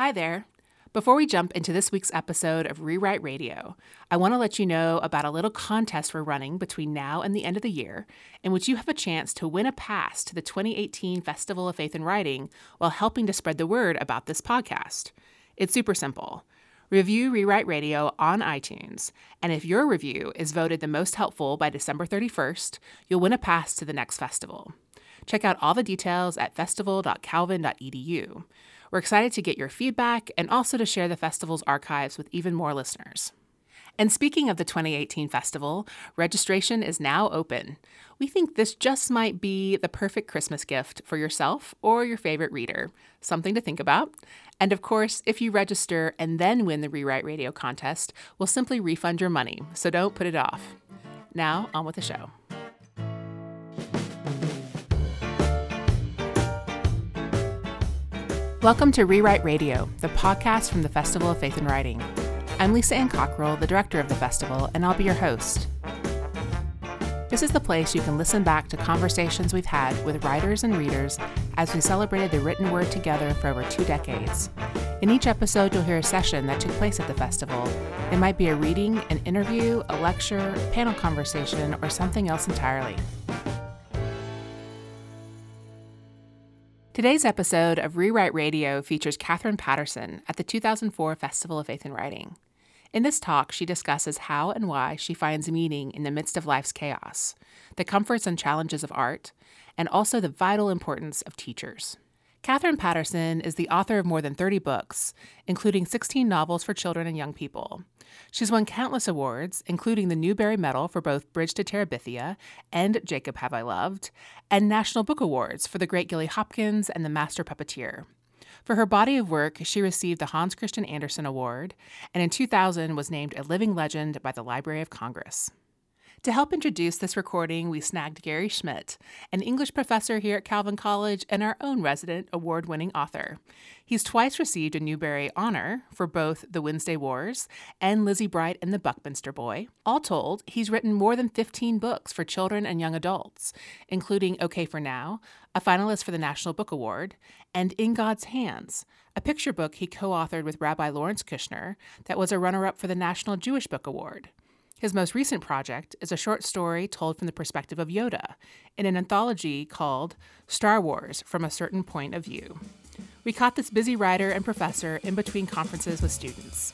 Hi there. Before we jump into this week's episode of Rewrite Radio, I want to let you know about a little contest we're running between now and the end of the year, in which you have a chance to win a pass to the 2018 Festival of Faith and Writing while helping to spread the word about this podcast. It's super simple. Review Rewrite Radio on iTunes, and if your review is voted the most helpful by December 31st, you'll win a pass to the next festival. Check out all the details at festival.calvin.edu. We're excited to get your feedback and also to share the festival's archives with even more listeners. And speaking of the 2018 festival, registration is now open. We think this just might be the perfect Christmas gift for yourself or your favorite reader. Something to think about. And of course, if you register and then win the Rewrite Radio contest, we'll simply refund your money, so don't put it off. Now, on with the show. Welcome to Rewrite Radio, the podcast from the Festival of Faith and Writing. I'm Lisa Ann Cockrell, the director of the festival, and I'll be your host. This is the place you can listen back to conversations we've had with writers and readers as we celebrated the written word together for over two decades. In each episode, you'll hear a session that took place at the festival. It might be a reading, an interview, a lecture, panel conversation, or something else entirely. Today's episode of Rewrite Radio features Katherine Paterson at the 2004 Festival of Faith and Writing. In this talk, she discusses how and why she finds meaning in the midst of life's chaos, the comforts and challenges of art, and also the vital importance of teachers. Katherine Paterson is the author of more than 30 books, including 16 novels for children and young people. She's won countless awards, including the Newbery Medal for both Bridge to Terabithia and Jacob Have I Loved, and National Book Awards for The Great Gilly Hopkins and The Master Puppeteer. For her body of work, she received the Hans Christian Andersen Award, and in 2000 was named a living legend by the Library of Congress. To help introduce this recording, we snagged Gary Schmidt, an English professor here at Calvin College and our own resident award winning author. He's twice received a Newbery Honor for both The Wednesday Wars and Lizzie Bright and the Buckminster Boy. All told, he's written more than 15 books for children and young adults, including OK for Now, a finalist for the National Book Award, and In God's Hands, a picture book he co authored with Rabbi Lawrence Kushner that was a runner up for the National Jewish Book Award. His most recent project is a short story told from the perspective of Yoda in an anthology called Star Wars from a Certain Point of View. We caught this busy writer and professor in between conferences with students.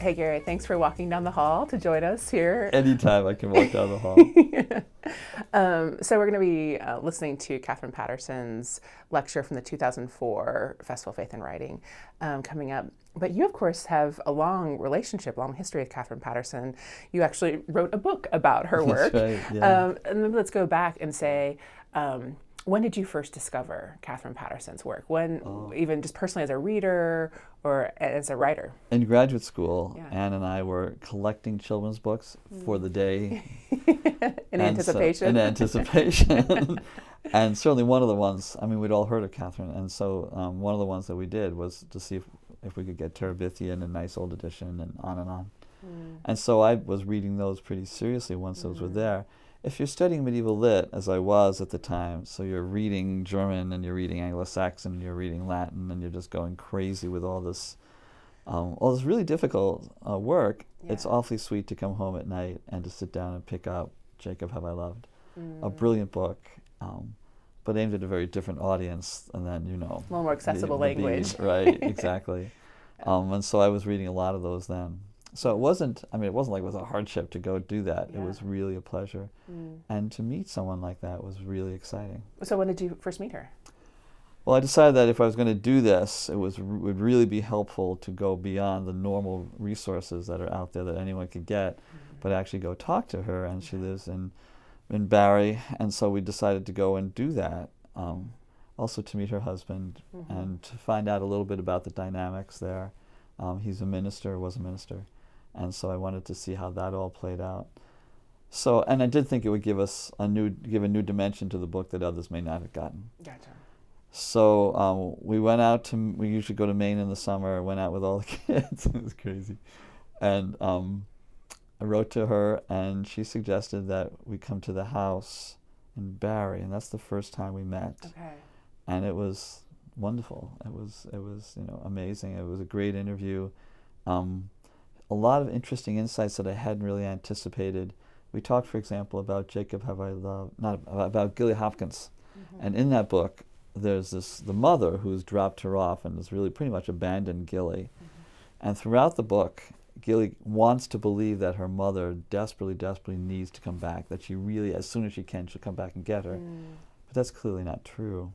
Hey, Gary, thanks for walking down the hall to join us here. Anytime I can walk down the hall. um, so, we're going to be uh, listening to Katherine Paterson's lecture from the 2004 Festival of Faith and Writing um, coming up. But you, of course, have a long relationship, long history with Katherine Paterson. You actually wrote a book about her work. Right, yeah. um, and then let's go back and say, um, when did you first discover Katherine Paterson's work? When, oh. even just personally as a reader or as a writer? In graduate school, yeah. Anne and I were collecting children's books mm. for the day. in anticipation. So, in anticipation. and certainly one of the ones, I mean, we'd all heard of Katherine, and so um, one of the ones that we did was to see if, if we could get Terabithia in a nice old edition and on and on. Mm. And so I was reading those pretty seriously once mm. those were mm. there if you're studying medieval lit, as I was at the time, so you're reading German and you're reading Anglo-Saxon, and you're reading Latin, and you're just going crazy with all this, um, all this really difficult uh, work. Yeah. It's awfully sweet to come home at night and to sit down and pick up Jacob Have I Loved, mm. a brilliant book, um, but aimed at a very different audience, and then you know, a little more accessible the, the language. right? Exactly. um, and so I was reading a lot of those then. So it wasn't, I mean, it wasn't like it was a hardship to go do that. Yeah. It was really a pleasure. Mm. And to meet someone like that was really exciting. So when did you first meet her? Well, I decided that if I was going to do this, it was would really be helpful to go beyond the normal resources that are out there that anyone could get, mm-hmm. but actually go talk to her. And she lives in in Barre, and so we decided to go and do that. Um, also to meet her husband mm-hmm. and to find out a little bit about the dynamics there. Um, he's a minister, was a minister, and so I wanted to see how that all played out. So, and I did think it would give us a new, give a new dimension to the book that others may not have gotten. Gotcha. So um, we went out to, we usually go to Maine in the summer. Went out with all the kids. it was crazy, and um, I wrote to her, and she suggested that we come to the house in Barre, and that's the first time we met. Okay. And it was wonderful. It was it was you know amazing. It was a great interview. Um, a lot of interesting insights that I hadn't really anticipated. We talked, for example, about Jacob Have I Loved, not about Gilly Hopkins, mm-hmm. and in that book, there's this the mother who's dropped her off and has really pretty much abandoned Gilly, mm-hmm. and throughout the book, Gilly wants to believe that her mother desperately, desperately needs to come back. That she really, as soon as she can, she'll come back and get her. Mm. But that's clearly not true.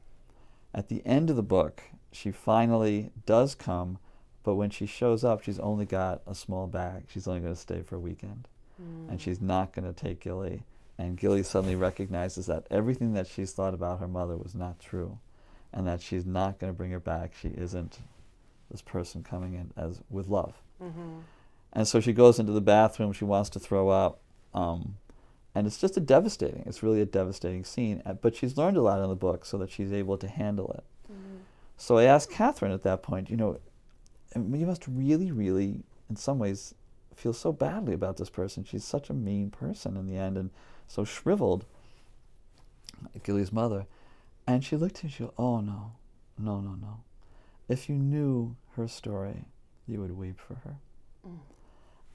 At the end of the book, she finally does come, but when she shows up, she's only got a small bag. She's only going to stay for a weekend. Mm. And she's not going to take Gilly. And Gilly suddenly recognizes that everything that she's thought about her mother was not true. And that she's not going to bring her back. She isn't this person coming in as with love. Mm-hmm. And so she goes into the bathroom. She wants to throw up. Um, and it's just a devastating, it's really a devastating scene. Uh, but she's learned a lot in the book so that she's able to handle it. Mm-hmm. So I asked Katherine at that point, you know, you must really, really, in some ways, feel so badly about this person. She's such a mean person in the end and so shriveled, Gilly's mother. And she looked at me and she goes, Oh, no, no, no, no. If you knew her story, you would weep for her. Mm.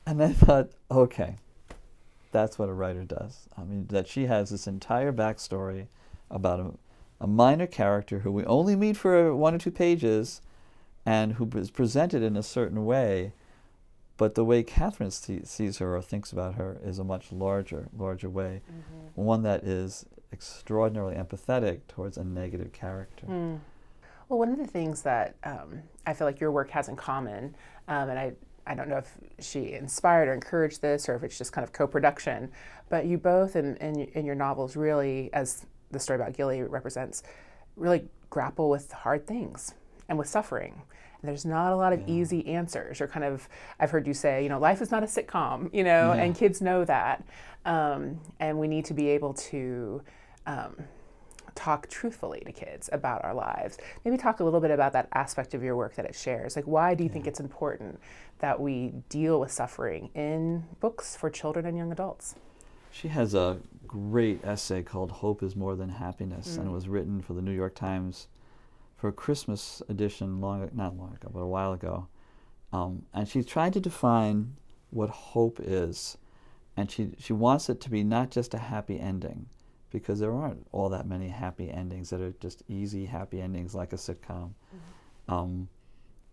And I thought, okay, that's what a writer does. I mean, that she has this entire backstory about a, a minor character who we only meet for one or two pages and who is presented in a certain way, but the way Katherine see, sees her or thinks about her is a much larger, larger way, mm-hmm. one that is extraordinarily empathetic towards a negative character. Mm. Well, one of the things that um, I feel like your work has in common, um, and I I don't know if she inspired or encouraged this or if it's just kind of co production, but you both in, in, in, your novels really, as the story about Gilly represents, really grapple with hard things and with suffering. And there's not a lot of yeah. easy answers or kind of, I've heard you say, you know, life is not a sitcom, you know, yeah. and kids know that. Um, and we need to be able to. Um, talk truthfully to kids about our lives. Maybe talk a little bit about that aspect of your work that it shares. Like, why do you yeah. think it's important that we deal with suffering in books for children and young adults? She has a great essay called Hope is More Than Happiness, mm. and it mm. was written for the New York Times for a Christmas edition, long, not long ago, but a while ago. Um, and she tried to define what hope is. And she, she wants it to be not just a happy ending, because there aren't all that many happy endings that are just easy happy endings like a sitcom. Mm-hmm. Um,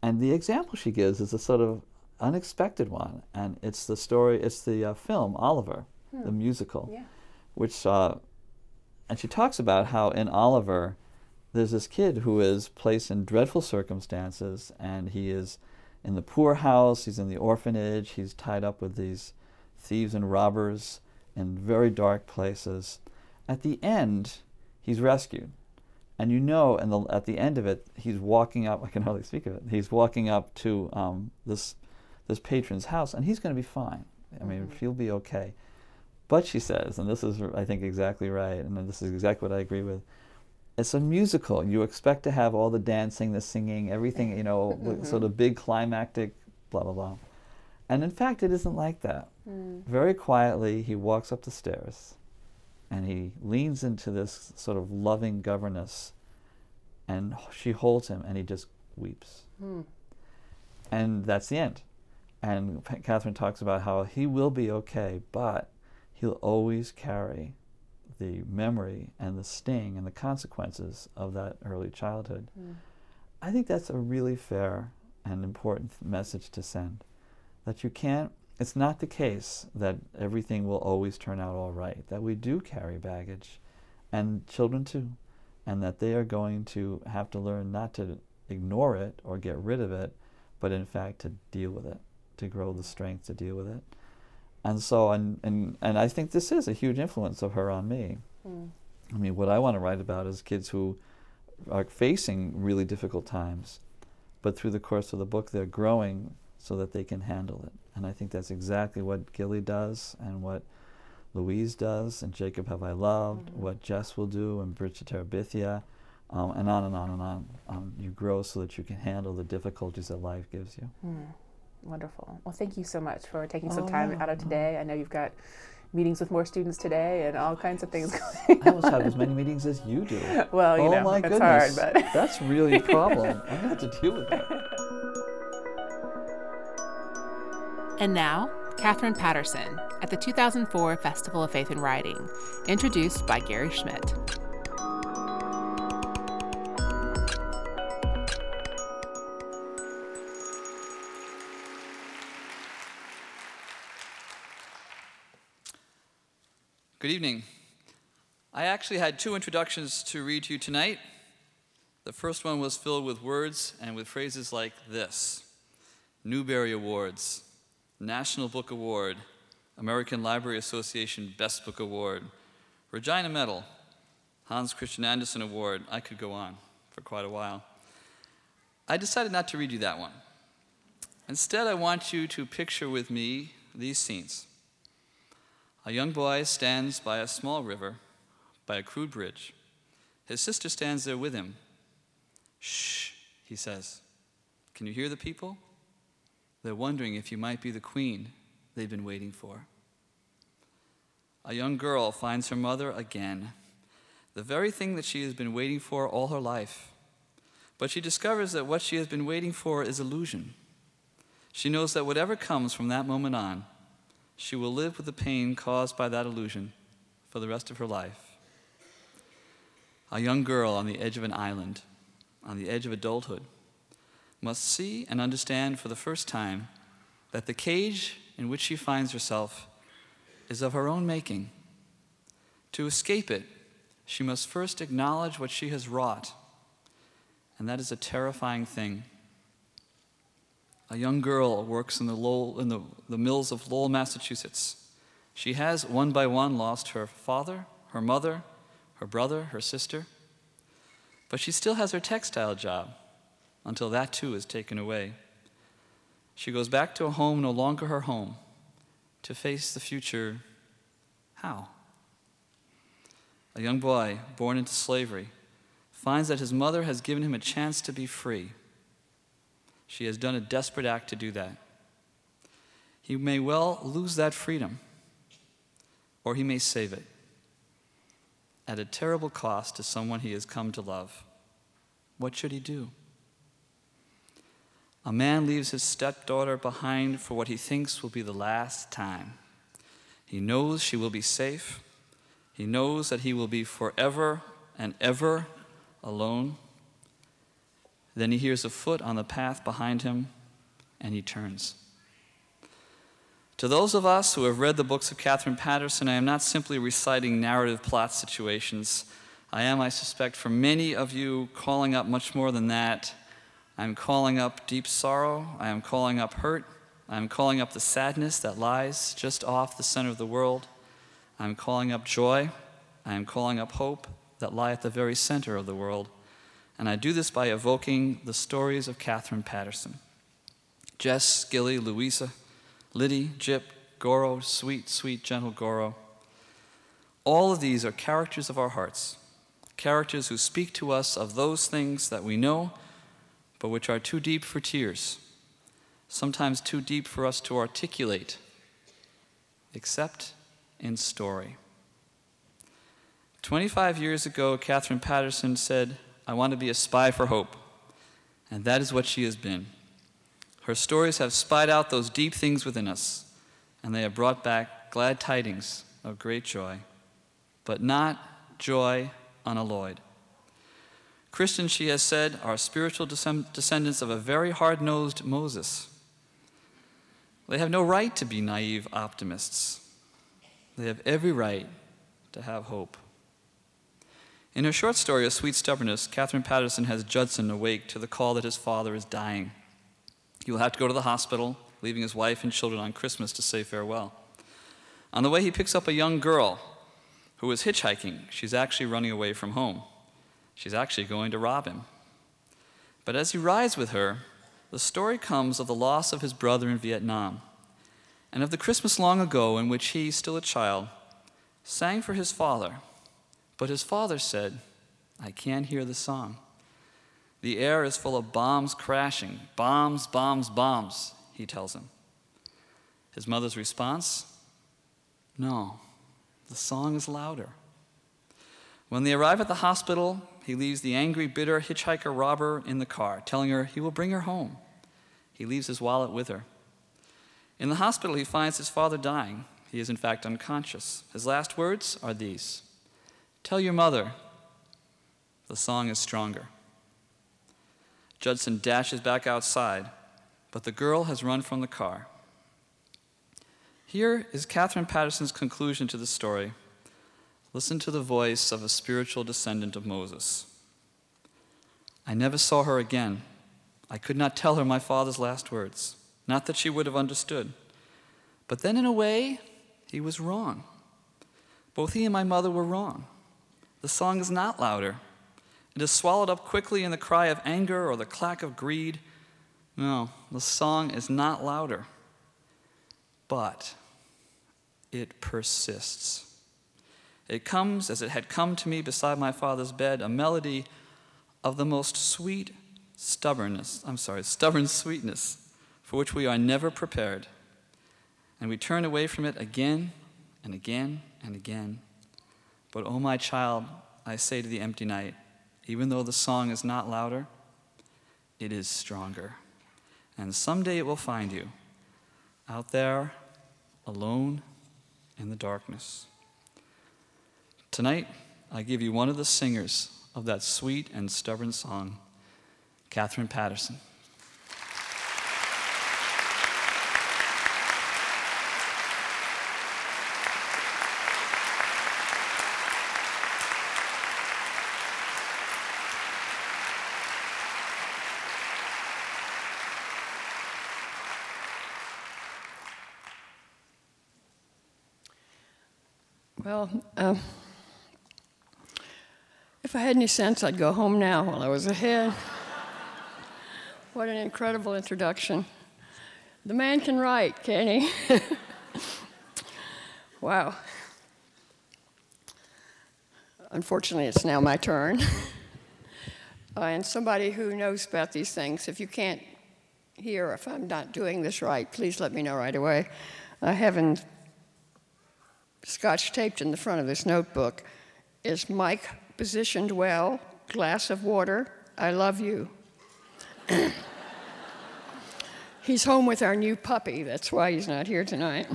and the example she gives is a sort of unexpected one, and it's the story, it's the uh, film Oliver, hmm. the musical, yeah. which, uh, and she talks about how in Oliver, there's this kid who is placed in dreadful circumstances, and he is in the poorhouse, he's in the orphanage, he's tied up with these thieves and robbers in very dark places at the end, he's rescued. And you know, and the, at the end of it, he's walking up. I can hardly speak of it. He's walking up to um, this this patron's house, and he's going to be fine. I mean, mm-hmm. he'll be okay. But she says, and this is, I think, exactly right, and this is exactly what I agree with. It's a musical. You expect to have all the dancing, the singing, everything, you know, mm-hmm. sort of big climactic, blah blah blah. And in fact, it isn't like that. Mm. Very quietly, he walks up the stairs and he leans into this sort of loving governess and she holds him and he just weeps mm. and that's the end and katherine talks about how he will be okay but he'll always carry the memory and the sting and the consequences of that early childhood mm. i think that's a really fair and important message to send that you can't it's not the case that everything will always turn out all right, that we do carry baggage, and children too, and that they are going to have to learn not to ignore it or get rid of it, but in fact to deal with it, to grow the strength to deal with it. And so, and, and, and I think this is a huge influence of her on me. Mm. I mean, what I want to write about is kids who are facing really difficult times, but through the course of the book, they're growing so that they can handle it. And I think that's exactly what Gilly does and what Louise does and Jacob Have I Loved, mm-hmm. what Jess will do and Bridge to Terabithia, um, and on and on and on. Um, you grow so that you can handle the difficulties that life gives you. Mm. Wonderful. Well, thank you so much for taking some oh, time out of mm-hmm. today. I know you've got meetings with more students today and all kinds of things going I almost have as many meetings as you do. Well, you oh know, my it's goodness. hard, but that's really a problem. I'm gonna have to deal with that. And now, Katherine Paterson at the 2004 Festival of Faith and Writing, introduced by Gary Schmidt. Good evening. I actually had two introductions to read to you tonight. The first one was filled with words and with phrases like this Newbery Awards, National Book Award, American Library Association Best Book Award, Regina Medal, Hans Christian Andersen Award. I could go on for quite a while. I decided not to read you that one. Instead, I want you to picture with me these scenes. A young boy stands by a small river, by a crude bridge. His sister stands there with him. Shh, he says. Can you hear the people? They're wondering if you might be the queen they've been waiting for. A young girl finds her mother again, the very thing that she has been waiting for all her life. But she discovers that what she has been waiting for is illusion. She knows that whatever comes from that moment on, she will live with the pain caused by that illusion for the rest of her life. A young girl on the edge of an island, on the edge of adulthood, must see and understand for the first time that the cage in which she finds herself is of her own making. To escape it, she must first acknowledge what she has wrought, and that is a terrifying thing. A young girl works in the, Lowell, in the, the mills of Lowell, Massachusetts. She has, one by one, lost her father, her mother, her brother, her sister. But she still has her textile job until that too is taken away. She goes back to a home no longer her home to face the future. How? A young boy born into slavery finds that his mother has given him a chance to be free. She has done a desperate act to do that. He may well lose that freedom, or he may save it at a terrible cost to someone he has come to love. What should he do? A man leaves his stepdaughter behind for what he thinks will be the last time. He knows she will be safe. He knows that he will be forever and ever alone. Then he hears a foot on the path behind him, and he turns. To those of us who have read the books of Katherine Paterson, I am not simply reciting narrative plot situations. I am, I suspect, for many of you, calling up much more than that. I'm calling up deep sorrow. I am calling up hurt. I am calling up the sadness that lies just off the center of the world. I am calling up joy. I am calling up hope that lie at the very center of the world. And I do this by evoking the stories of Katherine Paterson. Jess, Gilly, Louisa, Lyddie, Jip, Goro, sweet, sweet, gentle Goro. All of these are characters of our hearts, characters who speak to us of those things that we know, but which are too deep for tears, sometimes too deep for us to articulate, except in story. 25 years ago, Katherine Paterson said, I want to be a spy for hope. And that is what she has been. Her stories have spied out those deep things within us, and they have brought back glad tidings of great joy, but not joy unalloyed. Christians, she has said, are spiritual descendants of a very hard nosed Moses. They have no right to be naive optimists. They have every right to have hope. In her short story, A Sweet Stubbornness, Katherine Paterson has Judson awake to the call that his father is dying. He will have to go to the hospital, leaving his wife and children on Christmas to say farewell. On the way, he picks up a young girl who is hitchhiking. She's actually running away from home. She's actually going to rob him. But as he rides with her, the story comes of the loss of his brother in Vietnam and of the Christmas long ago in which he, still a child, sang for his father but his father said, I can't hear the song. The air is full of bombs crashing. Bombs, bombs, bombs, he tells him. His mother's response No, the song is louder. When they arrive at the hospital, he leaves the angry, bitter hitchhiker robber in the car, telling her he will bring her home. He leaves his wallet with her. In the hospital, he finds his father dying. He is, in fact, unconscious. His last words are these Tell your mother the song is stronger. Judson dashes back outside, but the girl has run from the car. Here is Katherine Paterson's conclusion to the story. Listen to the voice of a spiritual descendant of Moses. I never saw her again. I could not tell her my father's last words. Not that she would have understood. But then, in a way, he was wrong. Both he and my mother were wrong. The song is not louder. It is swallowed up quickly in the cry of anger or the clack of greed. No, the song is not louder. But it persists. It comes as it had come to me beside my father's bed, a melody of the most sweet stubbornness, I'm sorry, stubborn sweetness, for which we are never prepared. And we turn away from it again and again and again. But, oh, my child, I say to the empty night, even though the song is not louder, it is stronger. And someday it will find you out there alone in the darkness. Tonight, I give you one of the singers of that sweet and stubborn song, Katherine Paterson. Well, um, if I had any sense, I'd go home now while I was ahead. what an incredible introduction. The man can write, can he? wow. Unfortunately, it's now my turn. uh, and somebody who knows about these things, if you can't hear if I'm not doing this right, please let me know right away. I haven't scotch taped in the front of this notebook is Mike positioned well, glass of water, I love you. he's home with our new puppy, that's why he's not here tonight.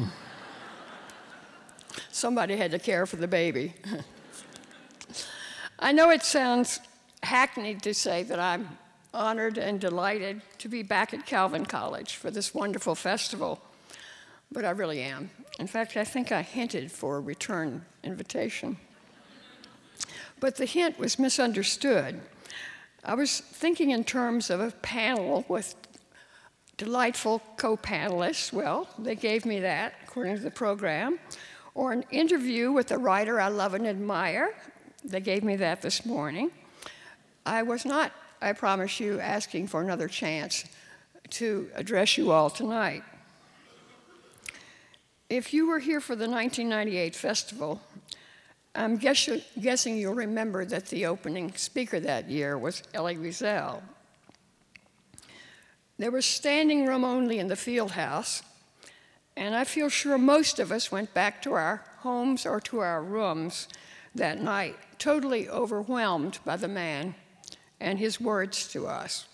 Somebody had to care for the baby. I know it sounds hackneyed to say that I'm honored and delighted to be back at Calvin College for this wonderful festival but I really am. In fact, I think I hinted for a return invitation. But the hint was misunderstood. I was thinking in terms of a panel with delightful co panelists. Well, they gave me that according to the program. Or an interview with a writer I love and admire. They gave me that this morning. I was not, I promise you, asking for another chance to address you all tonight. If you were here for the 1998 festival, I'm guess guessing you'll remember that the opening speaker that year was Elie Wiesel. There was standing room only in the field house, and I feel sure most of us went back to our homes or to our rooms that night, totally overwhelmed by the man and his words to us.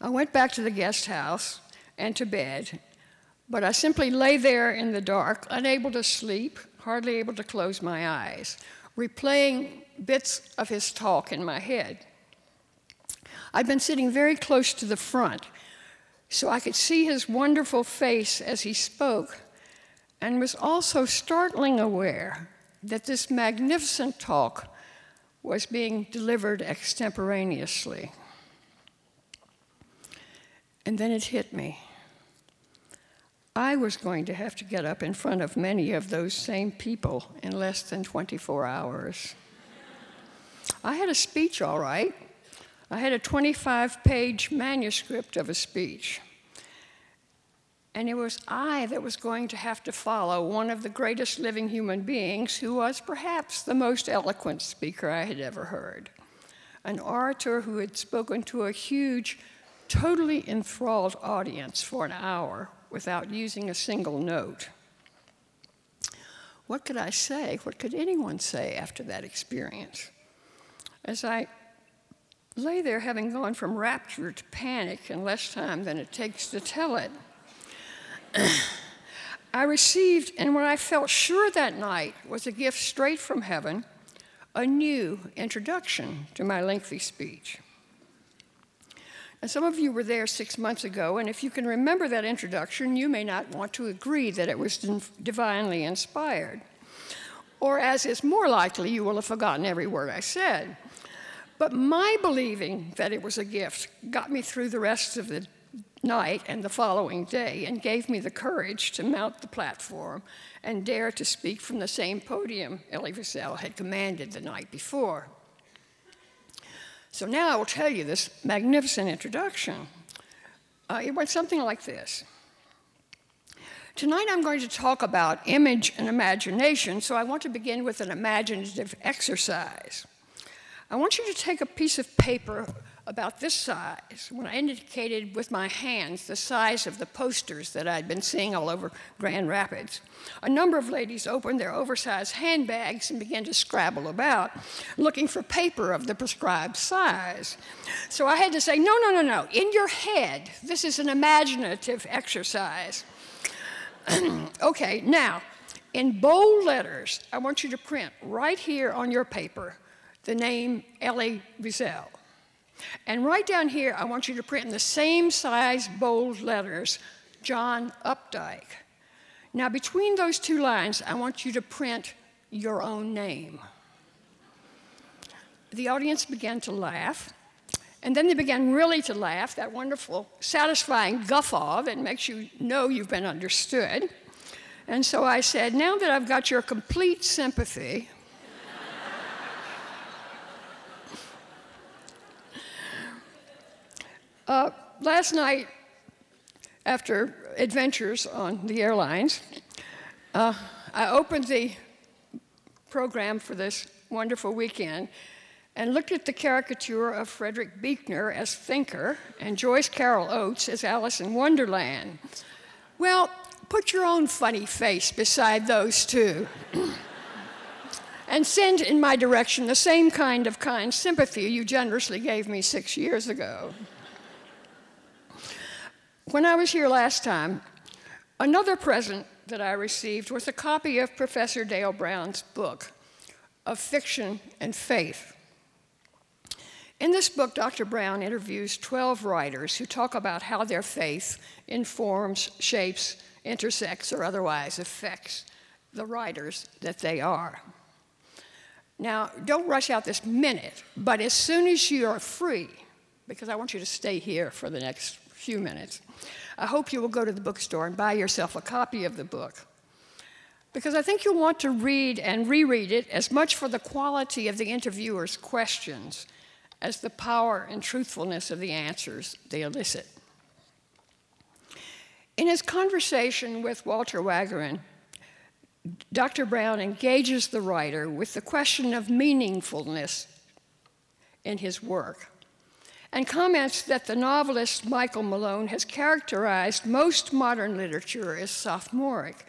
I went back to the guest house and to bed but I simply lay there in the dark, unable to sleep, hardly able to close my eyes, replaying bits of his talk in my head. I'd been sitting very close to the front, so I could see his wonderful face as he spoke, and was also startling aware that this magnificent talk was being delivered extemporaneously. And then it hit me. I was going to have to get up in front of many of those same people in less than 24 hours. I had a speech, all right. I had a 25 page manuscript of a speech. And it was I that was going to have to follow one of the greatest living human beings who was perhaps the most eloquent speaker I had ever heard. An orator who had spoken to a huge, totally enthralled audience for an hour without using a single note. what could I say? What could anyone say after that experience? As I lay there, having gone from rapture to panic in less time than it takes to tell it, I received, and what I felt sure that night was a gift straight from heaven, a new introduction to my lengthy speech. And some of you were there six months ago, and if you can remember that introduction, you may not want to agree that it was divinely inspired. Or, as is more likely, you will have forgotten every word I said. But my believing that it was a gift got me through the rest of the night and the following day and gave me the courage to mount the platform and dare to speak from the same podium Elie Wiesel had commanded the night before. So now I will tell you this magnificent introduction. Uh, it went something like this. Tonight I'm going to talk about image and imagination, so I want to begin with an imaginative exercise. I want you to take a piece of paper about this size when I indicated with my hands the size of the posters that I'd been seeing all over Grand Rapids. A number of ladies opened their oversized handbags and began to scrabble about, looking for paper of the prescribed size. So I had to say, no, no, no, no. In your head, this is an imaginative exercise. okay, now, in bold letters, I want you to print right here on your paper the name Elie Wiesel. And right down here, I want you to print in the same size bold letters, John Updike. Now, between those two lines, I want you to print your own name. The audience began to laugh, and then they began really to laugh, that wonderful, satisfying guffaw that makes you know you've been understood. And so I said, Now that I've got your complete sympathy, Uh, last night, after adventures on the airlines, uh, I opened the program for this wonderful weekend and looked at the caricature of Frederick Buechner as Thinker and Joyce Carol Oates as Alice in Wonderland. Well, put your own funny face beside those two. and send in my direction the same kind of kind sympathy you generously gave me six years ago. When I was here last time, another present that I received was a copy of Professor Dale Brown's book, Of Fiction and Faith. In this book, Dr. Brown interviews 12 writers who talk about how their faith informs, shapes, intersects, or otherwise affects the writers that they are. Now, don't rush out this minute, but as soon as you are free, because I want you to stay here for the next few minutes. I hope you will go to the bookstore and buy yourself a copy of the book. Because I think you'll want to read and reread it as much for the quality of the interviewer's questions as the power and truthfulness of the answers they elicit. In his conversation with Walter Wangerin, Dr. Brown engages the writer with the question of meaningfulness in his work and comments that the novelist Michael Malone has characterized most modern literature as sophomoric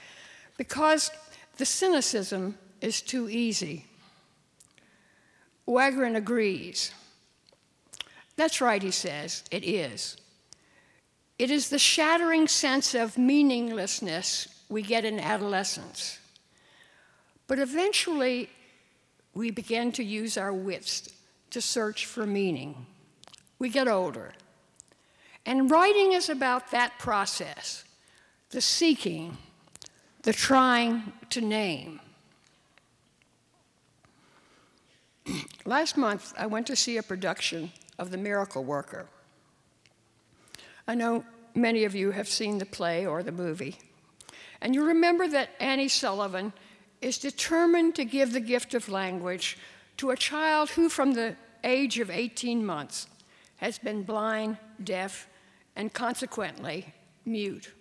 because the cynicism is too easy. Wangerin agrees. That's right, he says, it is. It is the shattering sense of meaninglessness we get in adolescence. But eventually, we begin to use our wits to search for meaning we get older. And writing is about that process the seeking, the trying to name. Last month, I went to see a production of The Miracle Worker. I know many of you have seen the play or the movie. And you remember that Annie Sullivan is determined to give the gift of language to a child who, from the age of 18 months, has been blind, deaf, and consequently mute.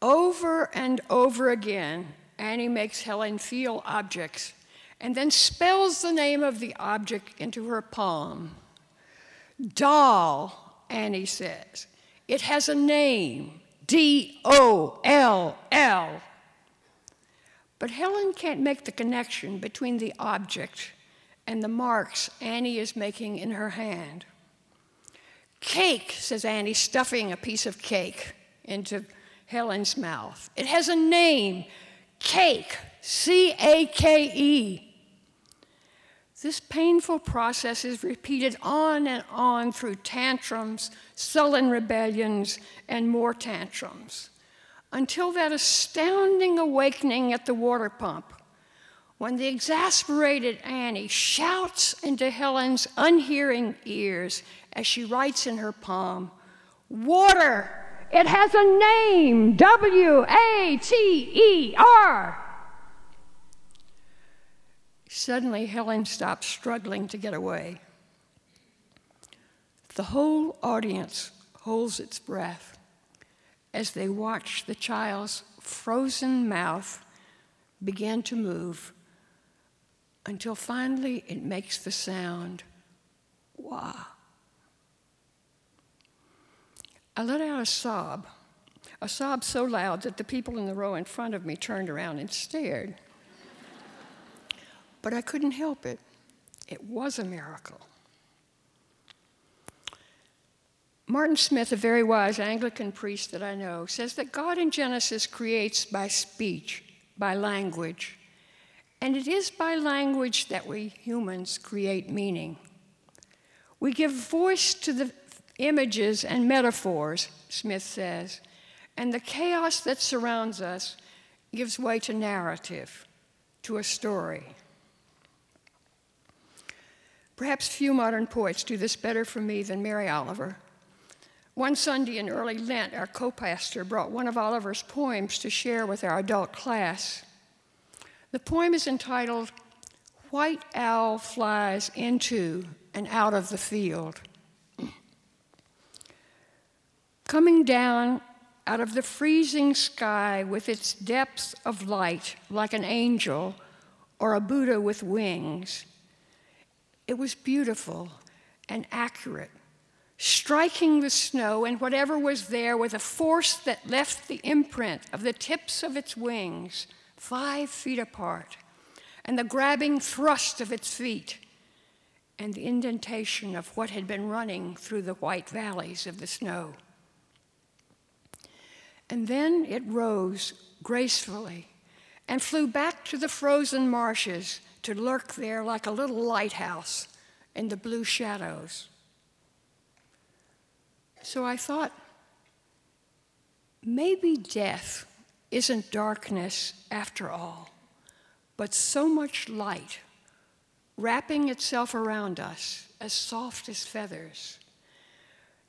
Over and over again, Annie makes Helen feel objects and then spells the name of the object into her palm. Doll, Annie says. It has a name D O L L. But Helen can't make the connection between the object and the marks Annie is making in her hand. Cake, says Annie, stuffing a piece of cake into Helen's mouth. It has a name cake, C A K E. This painful process is repeated on and on through tantrums, sullen rebellions, and more tantrums until that astounding awakening at the water pump when the exasperated Annie shouts into Helen's unhearing ears as she writes in her palm, Water! It has a name W A T E R. Suddenly, Helen stops struggling to get away. The whole audience holds its breath as they watch the child's frozen mouth begin to move until finally it makes the sound wah. I let out a sob, a sob so loud that the people in the row in front of me turned around and stared. but I couldn't help it. It was a miracle. Martin Smith, a very wise Anglican priest that I know, says that God in Genesis creates by speech, by language. And it is by language that we humans create meaning. We give voice to the images and metaphors, Smith says, and the chaos that surrounds us gives way to narrative, to a story. Perhaps few modern poets do this better for me than Mary Oliver. One Sunday in early Lent, our co pastor brought one of Oliver's poems to share with our adult class. The poem is entitled White Owl Flies Into and Out of the Field. Coming down out of the freezing sky with its depths of light, like an angel or a Buddha with wings, it was beautiful and accurate striking the snow and whatever was there with a force that left the imprint of the tips of its wings five feet apart, and the grabbing thrust of its feet, and the indentation of what had been running through the white valleys of the snow. And then it rose gracefully and flew back to the frozen marshes to lurk there like a little lighthouse in the blue shadows. So I thought, maybe death isn't darkness after all, but so much light wrapping itself around us as soft as feathers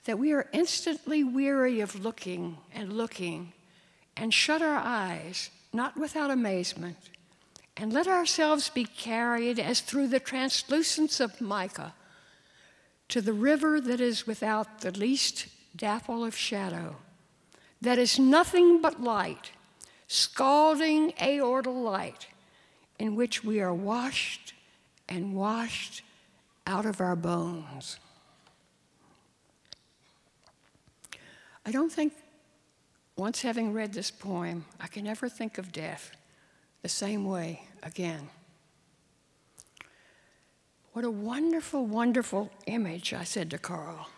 that we are instantly weary of looking and looking and shut our eyes, not without amazement, and let ourselves be carried as through the translucence of mica to the river that is without the least dapple of shadow, that is nothing but light, scalding aortal light, in which we are washed and washed out of our bones. I don't think, once having read this poem, I can ever think of death the same way again. What a wonderful, wonderful image, I said to Carl.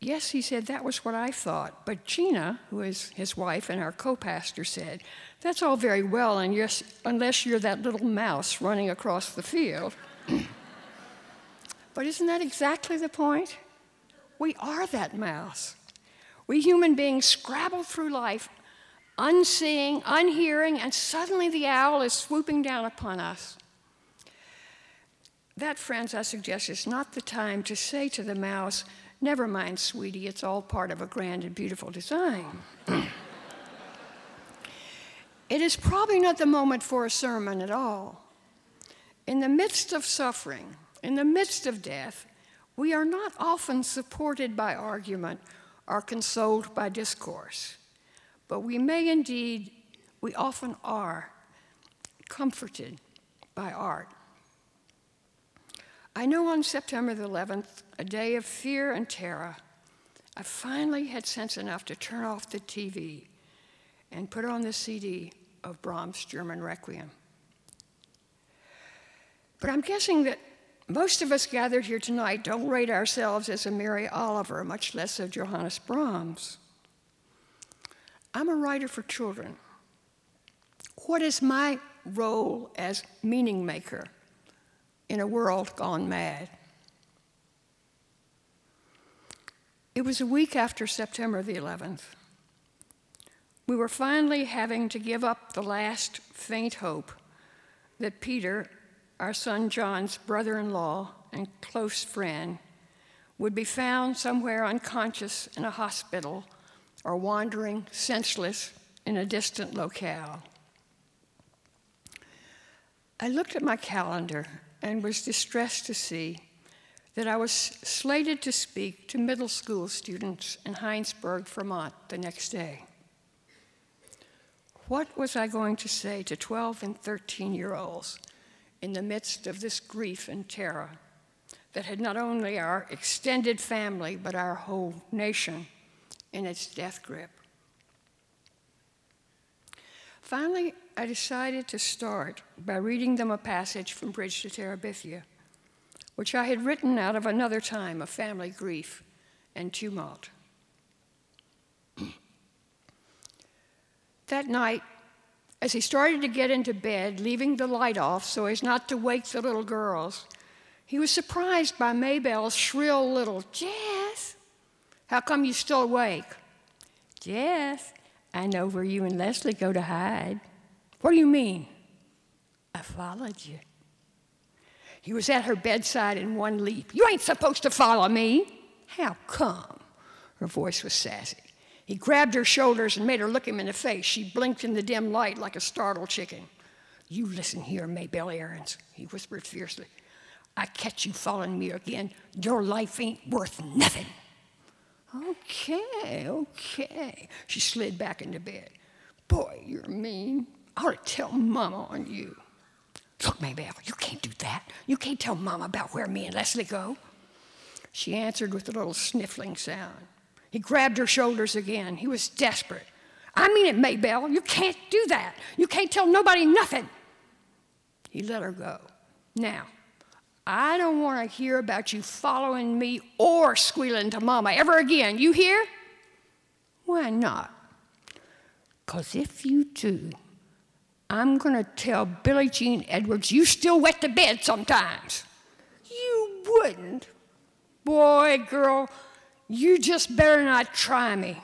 Yes, he said, that was what I thought. But Gina, who is his wife and our co pastor, said, That's all very well, yes, unless you're that little mouse running across the field. but isn't that exactly the point? We are that mouse. We human beings scrabble through life, unseeing, unhearing, and suddenly the owl is swooping down upon us. That, friends, I suggest is not the time to say to the mouse, Never mind, sweetie, it's all part of a grand and beautiful design. it is probably not the moment for a sermon at all. In the midst of suffering, in the midst of death, we are not often supported by argument or consoled by discourse, but we may indeed, we often are, comforted by art. I know on September the 11th, a day of fear and terror, I finally had sense enough to turn off the TV and put on the CD of Brahms' German Requiem. But I'm guessing that most of us gathered here tonight don't rate ourselves as a Mary Oliver, much less a Johannes Brahms. I'm a writer for children. What is my role as meaning maker in a world gone mad? It was a week after September the 11th. We were finally having to give up the last faint hope that Peter, our son John's brother in law and close friend, would be found somewhere unconscious in a hospital or wandering senseless in a distant locale. I looked at my calendar and was distressed to see that I was slated to speak to middle school students in Hinesburg, Vermont the next day. What was I going to say to 12 and 13 year olds in the midst of this grief and terror that had not only our extended family, but our whole nation in its death grip? Finally, I decided to start by reading them a passage from Bridge to Terabithia which I had written out of another time of family grief and tumult. that night, as he started to get into bed, leaving the light off so as not to wake the little girls, he was surprised by May Belle's shrill little, Jess, how come you still awake? Jess, I know where you and Leslie go to hide. What do you mean? I followed you. He was at her bedside in one leap. You ain't supposed to follow me. How come? Her voice was sassy. He grabbed her shoulders and made her look him in the face. She blinked in the dim light like a startled chicken. You listen here, May Belle Aarons, he whispered fiercely. I catch you following me again, your life ain't worth nothing. Okay, okay. She slid back into bed. Boy, you're mean. I ought to tell Mama on you. Look, May Belle, you can't do that. You can't tell Mama about where me and Leslie go. She answered with a little sniffling sound. He grabbed her shoulders again. He was desperate. I mean it, May Belle. You can't do that. You can't tell nobody nothing. He let her go. Now, I don't want to hear about you following me or squealing to Mama ever again. You hear? Why not? Because if you do, I'm going to tell Billie Jean Edwards you still wet the bed sometimes. You wouldn't. Boy, girl, you just better not try me.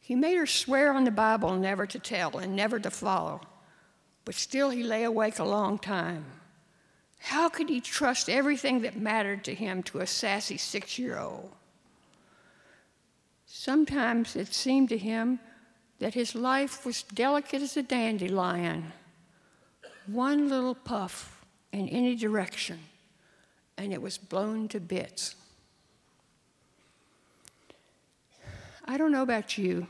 He made her swear on the Bible never to tell and never to follow, but still he lay awake a long time. How could he trust everything that mattered to him to a sassy six year old? Sometimes it seemed to him that his life was delicate as a dandelion, one little puff in any direction, and it was blown to bits. I don't know about you,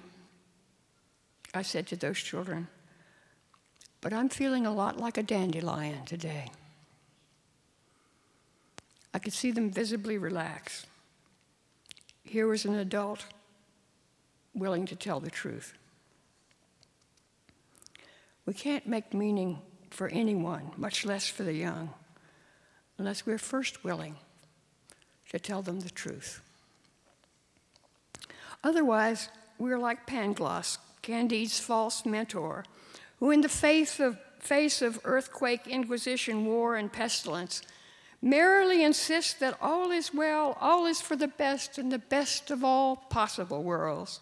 I said to those children, but I'm feeling a lot like a dandelion today. I could see them visibly relax. Here was an adult willing to tell the truth. We can't make meaning for anyone, much less for the young, unless we're first willing to tell them the truth. Otherwise, we're like Pangloss, Candide's false mentor, who, in the face of, face of earthquake, inquisition, war, and pestilence, merrily insists that all is well, all is for the best, and the best of all possible worlds.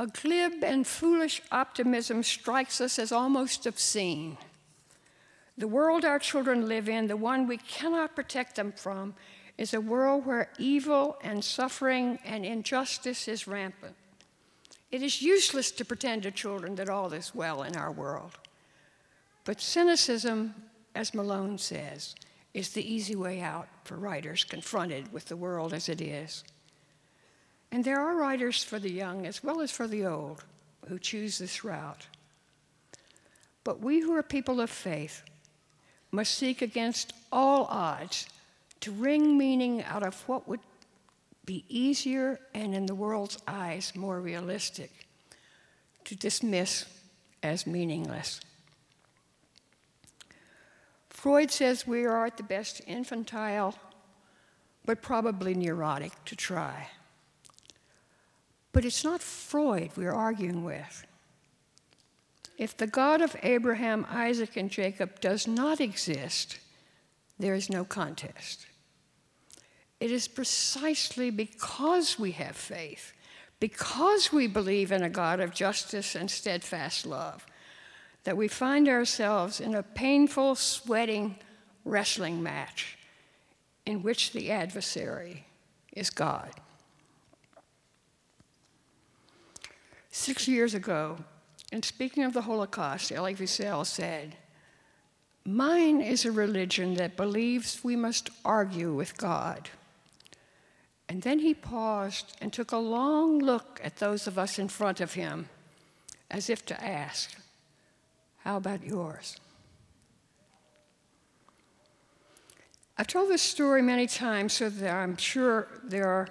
A glib and foolish optimism strikes us as almost obscene. The world our children live in, the one we cannot protect them from, is a world where evil and suffering and injustice is rampant. It is useless to pretend to children that all is well in our world. But cynicism, as Malone says, is the easy way out for writers confronted with the world as it is. And there are writers for the young as well as for the old who choose this route. But we who are people of faith must seek against all odds to wring meaning out of what would be easier and, in the world's eyes, more realistic. to dismiss as meaningless. Freud says we are at the best infantile, but probably neurotic to try. But it's not Freud we're arguing with. If the God of Abraham, Isaac, and Jacob does not exist, there is no contest. It is precisely because we have faith, because we believe in a God of justice and steadfast love, that we find ourselves in a painful, sweating wrestling match in which the adversary is God. Six years ago, in speaking of the Holocaust, Elie Wiesel said, Mine is a religion that believes we must argue with God. And then he paused and took a long look at those of us in front of him, as if to ask, How about yours? I've told this story many times so that I'm sure there are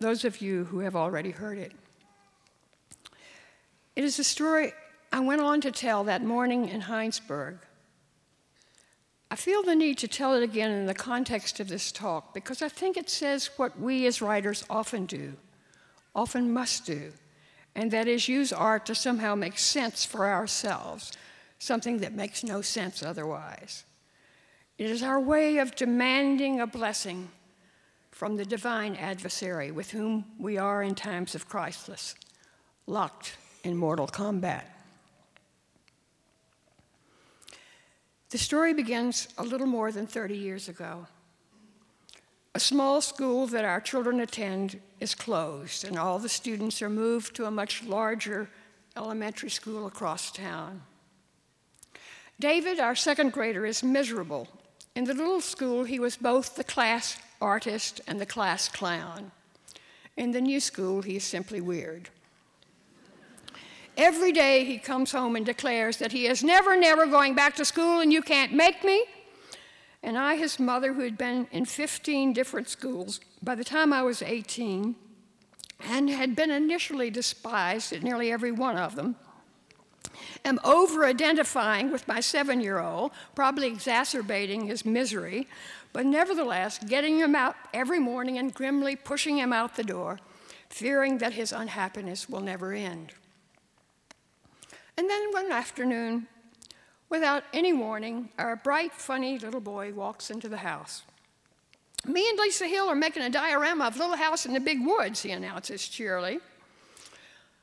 those of you who have already heard it. It is a story I went on to tell that morning in Hinesburg. I feel the need to tell it again in the context of this talk because I think it says what we as writers often do, often must do, and that is use art to somehow make sense for ourselves, something that makes no sense otherwise. It is our way of demanding a blessing from the divine adversary with whom we are in times of crisis, locked in mortal combat. The story begins a little more than 30 years ago. A small school that our children attend is closed, and all the students are moved to a much larger elementary school across town. David, our second grader, is miserable. In the little school, he was both the class artist and the class clown. In the new school, he is simply weird. Every day he comes home and declares that he is never, never going back to school and you can't make me. And I, his mother, who had been in 15 different schools by the time I was 18 and had been initially despised at nearly every one of them, am over identifying with my seven year old, probably exacerbating his misery, but nevertheless getting him out every morning and grimly pushing him out the door, fearing that his unhappiness will never end. And then one afternoon, without any warning, our bright, funny little boy walks into the house. Me and Lisa Hill are making a diorama of Little House in the Big Woods, he announces cheerily.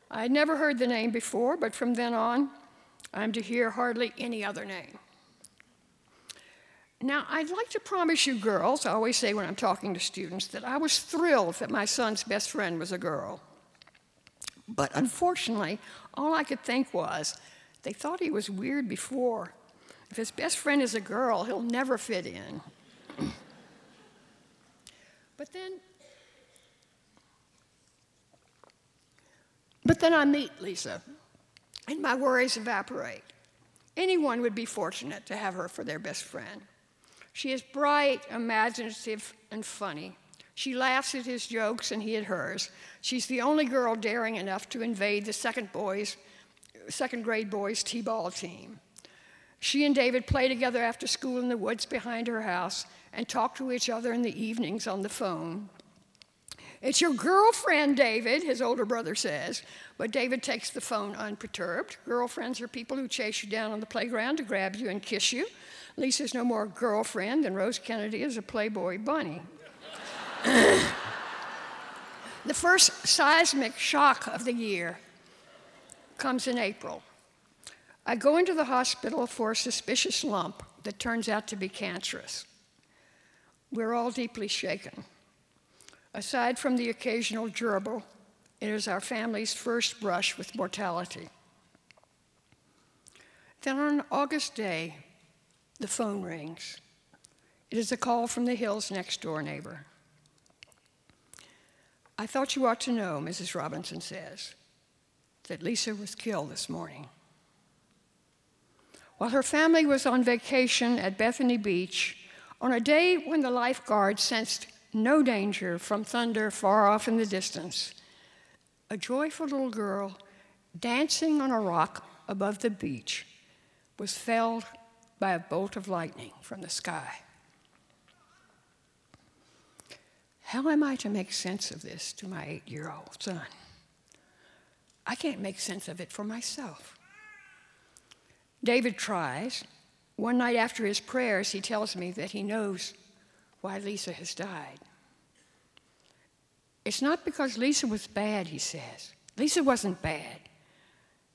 I'd never heard the name before, but from then on, I'm to hear hardly any other name. Now, I'd like to promise you girls, I always say when I'm talking to students, that I was thrilled that my son's best friend was a girl. But unfortunately, all I could think was, they thought he was weird before. If his best friend is a girl, he'll never fit in. but then, but then I meet Lisa, and my worries evaporate. Anyone would be fortunate to have her for their best friend. She is bright, imaginative, and funny. She laughs at his jokes and he at hers. She's the only girl daring enough to invade the second boys, second grade boys t-ball team. She and David play together after school in the woods behind her house and talk to each other in the evenings on the phone. It's your girlfriend, David, his older brother says. But David takes the phone unperturbed. Girlfriends are people who chase you down on the playground to grab you and kiss you. Lisa's no more a girlfriend than Rose Kennedy is a Playboy bunny the first seismic shock of the year comes in April. I go into the hospital for a suspicious lump that turns out to be cancerous. We're all deeply shaken. Aside from the occasional gerbil, it is our family's first brush with mortality. Then on August day, the phone rings. It is a call from the Hill's next door neighbor. I thought you ought to know, Mrs. Robinson says, that Lisa was killed this morning. While her family was on vacation at Bethany Beach, on a day when the lifeguards sensed no danger from thunder far off in the distance, a joyful little girl dancing on a rock above the beach, was felled by a bolt of lightning from the sky. How am I to make sense of this to my eight year old son? I can't make sense of it for myself. David tries. One night after his prayers, he tells me that he knows why Lisa has died. It's not because Lisa was bad, he says. Lisa wasn't bad.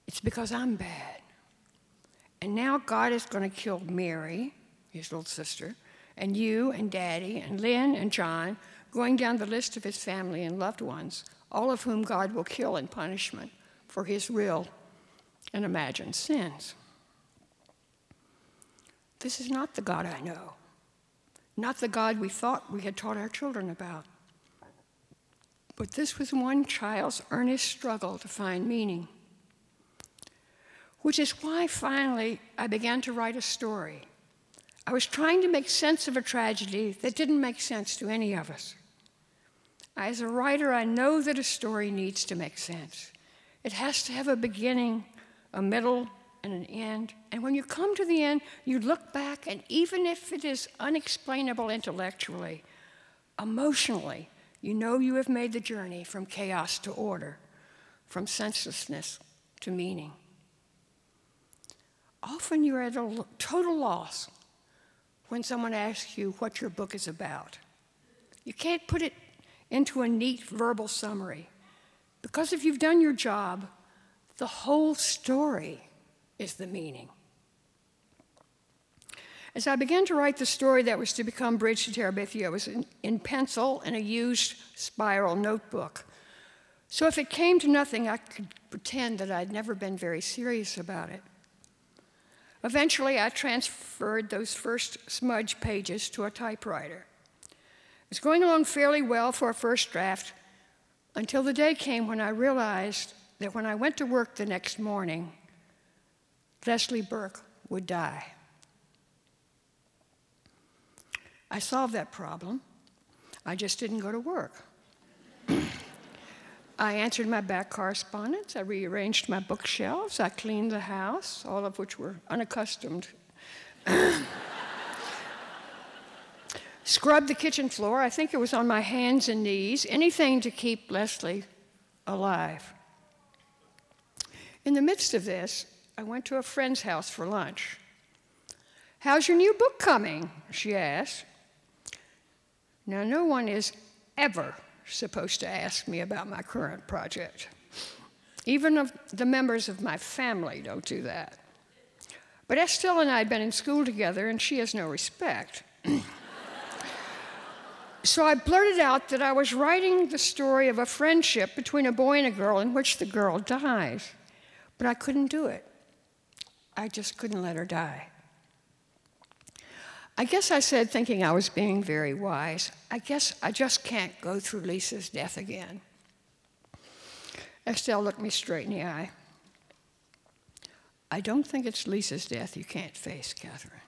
It's because I'm bad. And now God is going to kill Mary, his little sister, and you and Daddy and Lynn and John, going down the list of his family and loved ones, all of whom God will kill in punishment for his real and imagined sins. This is not the God I know, not the God we thought we had taught our children about. But this was one child's earnest struggle to find meaning. Which is why finally I began to write a story. I was trying to make sense of a tragedy that didn't make sense to any of us. As a writer, I know that a story needs to make sense. It has to have a beginning, a middle, and an end. And when you come to the end, you look back, and even if it is unexplainable intellectually, emotionally, you know you have made the journey from chaos to order, from senselessness to meaning. Often you're at a total loss when someone asks you what your book is about. You can't put it into a neat verbal summary because if you've done your job, the whole story is the meaning. As I began to write the story that was to become Bridge to Terabithia, it was in, in pencil and a used spiral notebook. So if it came to nothing, I could pretend that I'd never been very serious about it. Eventually, I transferred those first smudge pages to a typewriter. It was going along fairly well for a first draft until the day came when I realized that when I went to work the next morning, Leslie Burke would die. I solved that problem. I just didn't go to work. I answered my back correspondence. I rearranged my bookshelves. I cleaned the house, all of which were unaccustomed. Scrubbed the kitchen floor. I think it was on my hands and knees. Anything to keep Leslie alive. In the midst of this, I went to a friend's house for lunch. How's your new book coming? she asked. Now, no one is ever supposed to ask me about my current project. Even of the members of my family don't do that. But Estelle and I had been in school together, and she has no respect. so I blurted out that I was writing the story of a friendship between a boy and a girl in which the girl dies. But I couldn't do it. I just couldn't let her die. I guess I said, thinking I was being very wise, I guess I just can't go through Lisa's death again. Estelle looked me straight in the eye. I don't think it's Lisa's death you can't face, Katherine.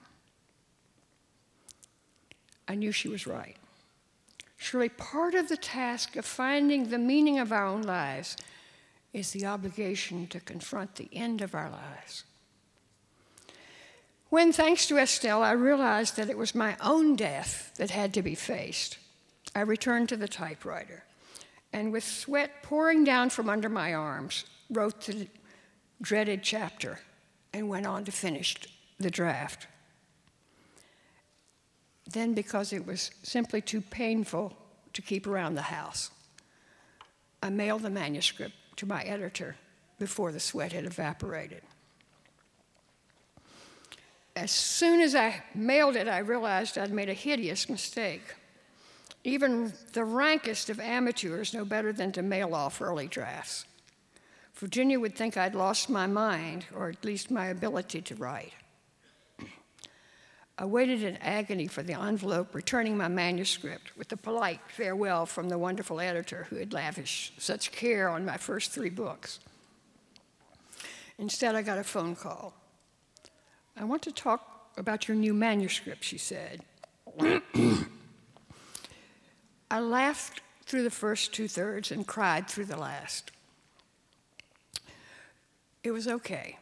I knew she was right. Surely part of the task of finding the meaning of our own lives is the obligation to confront the end of our lives. When, thanks to Estelle, I realized that it was my own death that had to be faced, I returned to the typewriter and, with sweat pouring down from under my arms, wrote the dreaded chapter and went on to finish the draft. Then, because it was simply too painful to keep around the house, I mailed the manuscript to my editor before the sweat had evaporated as soon as I mailed it, I realized I'd made a hideous mistake. Even the rankest of amateurs know better than to mail off early drafts. Virginia would think I'd lost my mind, or at least my ability to write. I waited in agony for the envelope returning my manuscript with a polite farewell from the wonderful editor who had lavished such care on my first three books. Instead, I got a phone call. I want to talk about your new manuscript, she said. I laughed through the first two thirds and cried through the last. it was okay.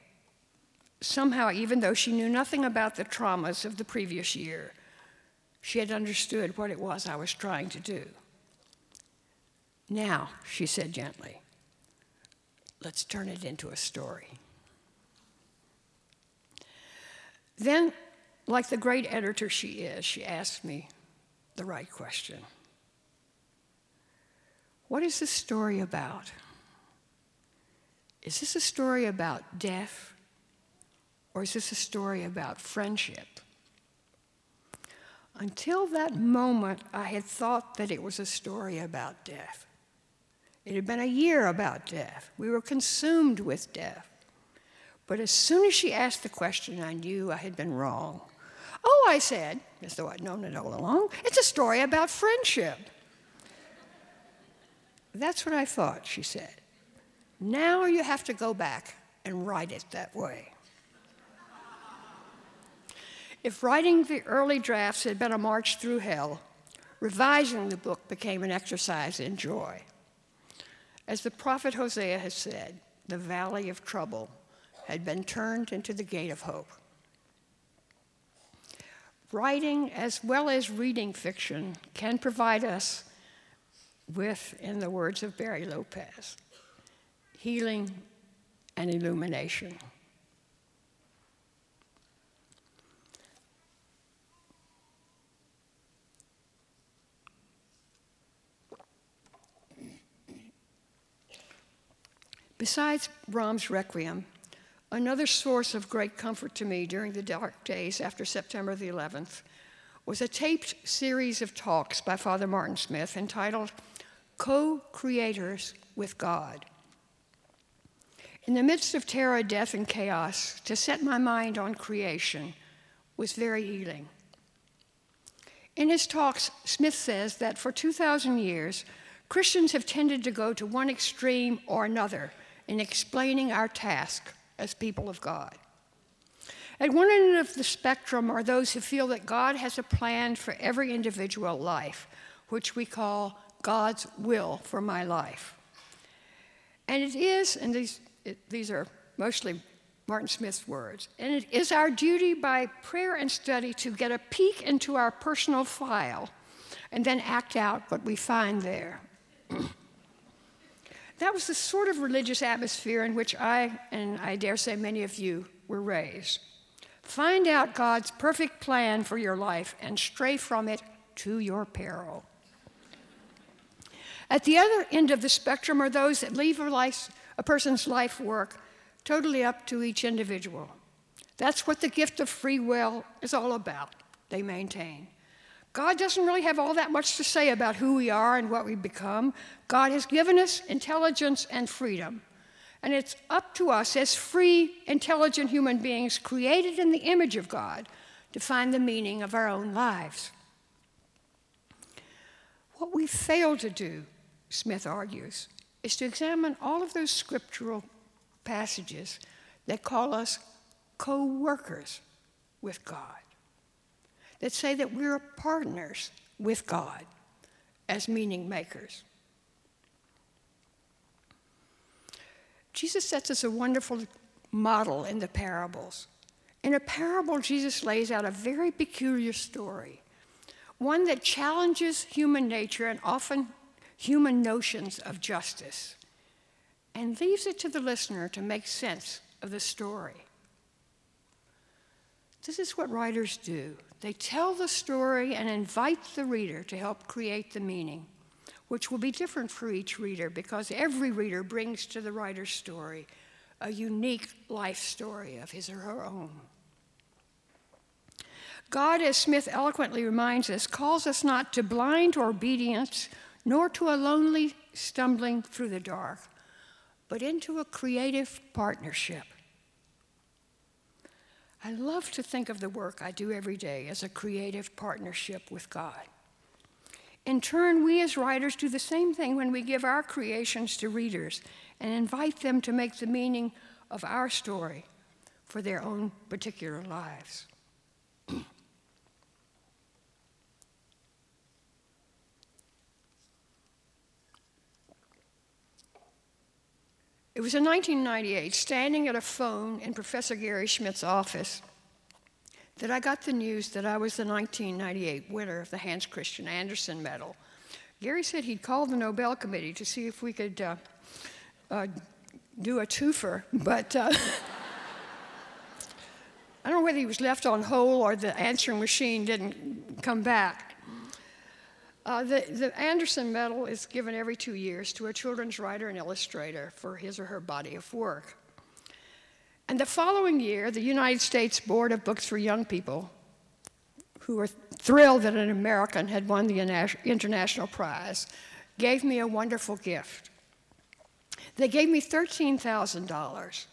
Somehow, even though she knew nothing about the traumas of the previous year, she had understood what it was I was trying to do. Now, she said gently, let's turn it into a story. Then, like the great editor she is, she asked me the right question What is this story about? Is this a story about death? Or is this a story about friendship? Until that moment, I had thought that it was a story about death. It had been a year about death. We were consumed with death. But as soon as she asked the question, I knew I had been wrong. Oh, I said, as though I'd known it all along, it's a story about friendship. That's what I thought, she said. Now you have to go back and write it that way. If writing the early drafts had been a march through hell, revising the book became an exercise in joy. As the prophet Hosea has said, the valley of trouble had been turned into the gate of hope. Writing as well as reading fiction can provide us with, in the words of Barry Lopez, healing and illumination. Besides Brahms' Requiem, another source of great comfort to me during the dark days after September the 11th was a taped series of talks by Father Martin Smith entitled Co Creators with God. In the midst of terror, death, and chaos, to set my mind on creation was very healing. In his talks, Smith says that for 2,000 years, Christians have tended to go to one extreme or another in explaining our task as people of God. At one end of the spectrum are those who feel that God has a plan for every individual life, which we call God's will for my life. And it is, and these, it, these are mostly Martin Smith's words, and it is our duty by prayer and study to get a peek into our personal file and then act out what we find there. That was the sort of religious atmosphere in which I, and I dare say many of you, were raised. Find out God's perfect plan for your life and stray from it to your peril. At the other end of the spectrum are those that leave a, life, a person's life work totally up to each individual. That's what the gift of free will is all about, they maintain. God doesn't really have all that much to say about who we are and what we become. God has given us intelligence and freedom. And it's up to us as free, intelligent human beings created in the image of God to find the meaning of our own lives. What we fail to do, Smith argues, is to examine all of those scriptural passages that call us co workers with God that say that we're partners with God as meaning makers. Jesus sets us a wonderful model in the parables. In a parable, Jesus lays out a very peculiar story, one that challenges human nature and often human notions of justice, and leaves it to the listener to make sense of the story. This is what writers do. They tell the story and invite the reader to help create the meaning, which will be different for each reader because every reader brings to the writer's story a unique life story of his or her own. God, as Smith eloquently reminds us, calls us not to blind obedience nor to a lonely stumbling through the dark, but into a creative partnership I love to think of the work I do every day as a creative partnership with God. In turn, we as writers do the same thing when we give our creations to readers and invite them to make the meaning of our story for their own particular lives. It was in 1998, standing at a phone in Professor Gary Schmidt's office, that I got the news that I was the 1998 winner of the Hans Christian Andersen Medal. Gary said he'd called the Nobel Committee to see if we could uh, uh, do a twofer, but uh, I don't know whether he was left on hold or the answering machine didn't come back. Uh, the, the, Andersen Medal is given every two years to a children's writer and illustrator for his or her body of work. And the following year, the United States Board of Books for Young People, who were thrilled that an American had won the international prize, gave me a wonderful gift. They gave me $13,000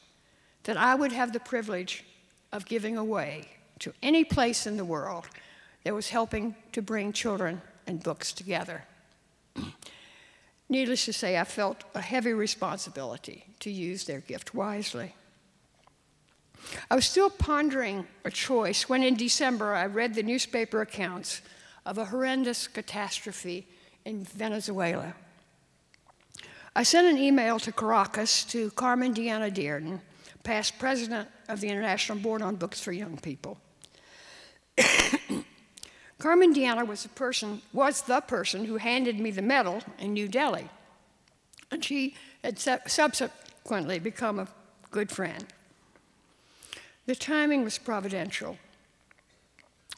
that I would have the privilege of giving away to any place in the world that was helping to bring children and books together. Needless to say, I felt a heavy responsibility to use their gift wisely. I was still pondering a choice when in December I read the newspaper accounts of a horrendous catastrophe in Venezuela. I sent an email to Caracas to Carmen Diana Dearden, past president of the International Board on Books for Young People. Carmen Diana was, person, was the person who handed me the medal in New Delhi, and she had subsequently become a good friend. The timing was providential.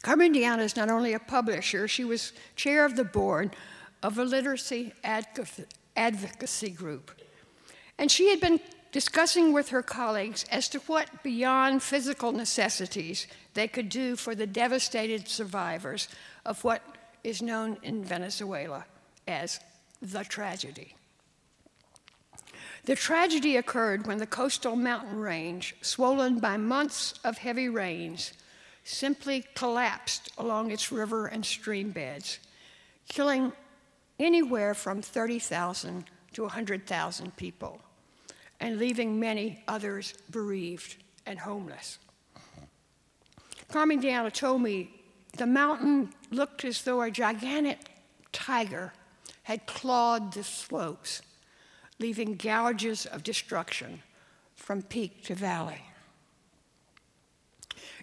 Carmen Diana is not only a publisher, she was chair of the board of a literacy advocacy group. And she had been discussing with her colleagues as to what beyond physical necessities they could do for the devastated survivors of what is known in Venezuela as the tragedy. The tragedy occurred when the coastal mountain range, swollen by months of heavy rains, simply collapsed along its river and stream beds, killing anywhere from 30,000 to 100,000 people, and leaving many others bereaved and homeless. Carmen Diana told me the mountain looked as though a gigantic tiger had clawed the slopes leaving gouges of destruction from peak to valley.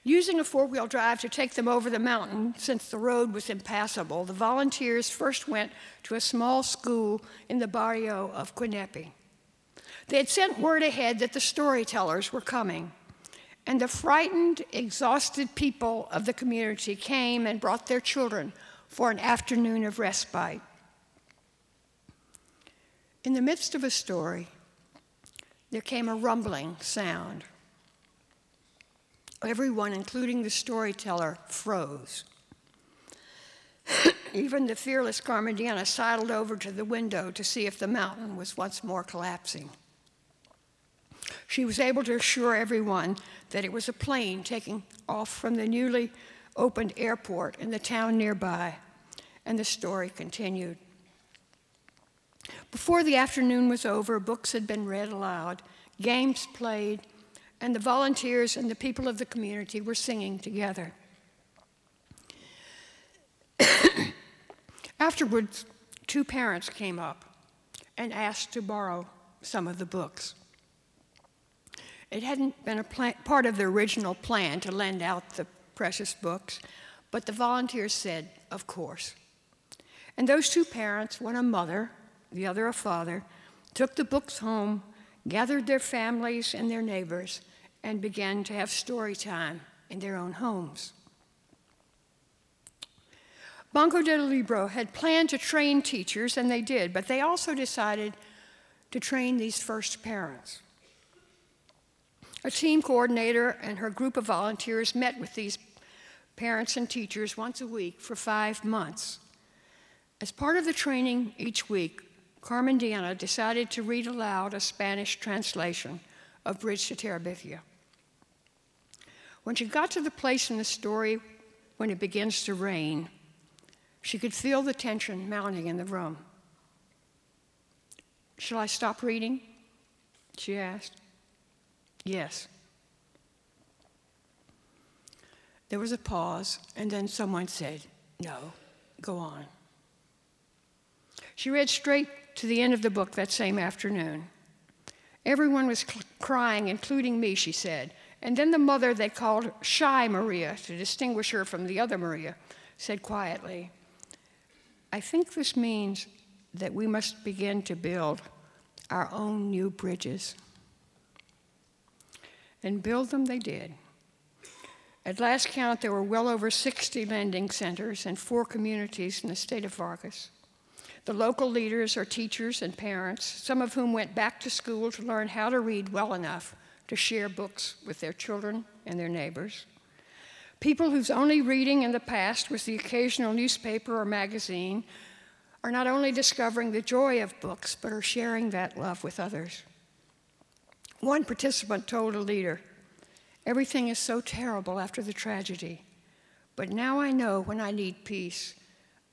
Using a four wheel drive to take them over the mountain, since the road was impassable, the volunteers first went to a small school in the barrio of Quinepe. They had sent word ahead that the storytellers were coming, and the frightened, exhausted people of the community came and brought their children for an afternoon of respite. In the midst of a story, there came a rumbling sound. Everyone, including the storyteller, froze. Even the fearless Carmen Diana sidled over to the window to see if the mountain was once more collapsing. She was able to assure everyone that it was a plane taking off from the newly opened airport in the town nearby, and the story continued. Before the afternoon was over, books had been read aloud, games played, and the volunteers and the people of the community were singing together. Afterwards, two parents came up and asked to borrow some of the books. It hadn't been a plan, part of the original plan to lend out the precious books, but the volunteers said, of course. And those two parents, one a mother the other a father, took the books home, gathered their families and their neighbors, and began to have story time in their own homes. Banco del Libro had planned to train teachers, and they did, but they also decided to train these first parents. A team coordinator and her group of volunteers met with these parents and teachers once a week for five months. As part of the training each week, Carmen Diana decided to read aloud a Spanish translation of Bridge to Terabithia. When she got to the place in the story when it begins to rain, she could feel the tension mounting in the room. Shall I stop reading? She asked. Yes. There was a pause, and then someone said, No, go on. She read straight to the end of the book that same afternoon. Everyone was cl- crying, including me, she said. And then the mother they called Shy Maria to distinguish her from the other Maria said quietly, I think this means that we must begin to build our own new bridges. And build them they did. At last count, there were well over 60 lending centers in four communities in the state of Vargas. The local leaders are teachers and parents, some of whom went back to school to learn how to read well enough to share books with their children and their neighbors. People whose only reading in the past was the occasional newspaper or magazine are not only discovering the joy of books, but are sharing that love with others. One participant told a leader, Everything is so terrible after the tragedy, but now I know when I need peace,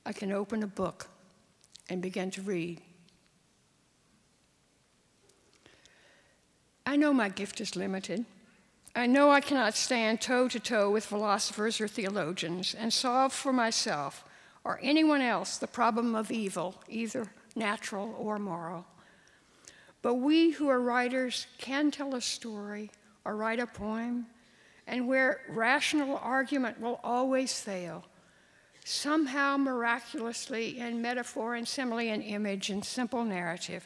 I can open a book and begin to read. I know my gift is limited. I know I cannot stand toe to toe with philosophers or theologians and solve for myself or anyone else the problem of evil, either natural or moral. But we who are writers can tell a story or write a poem, and where rational argument will always fail, somehow miraculously in metaphor and simile and image and simple narrative,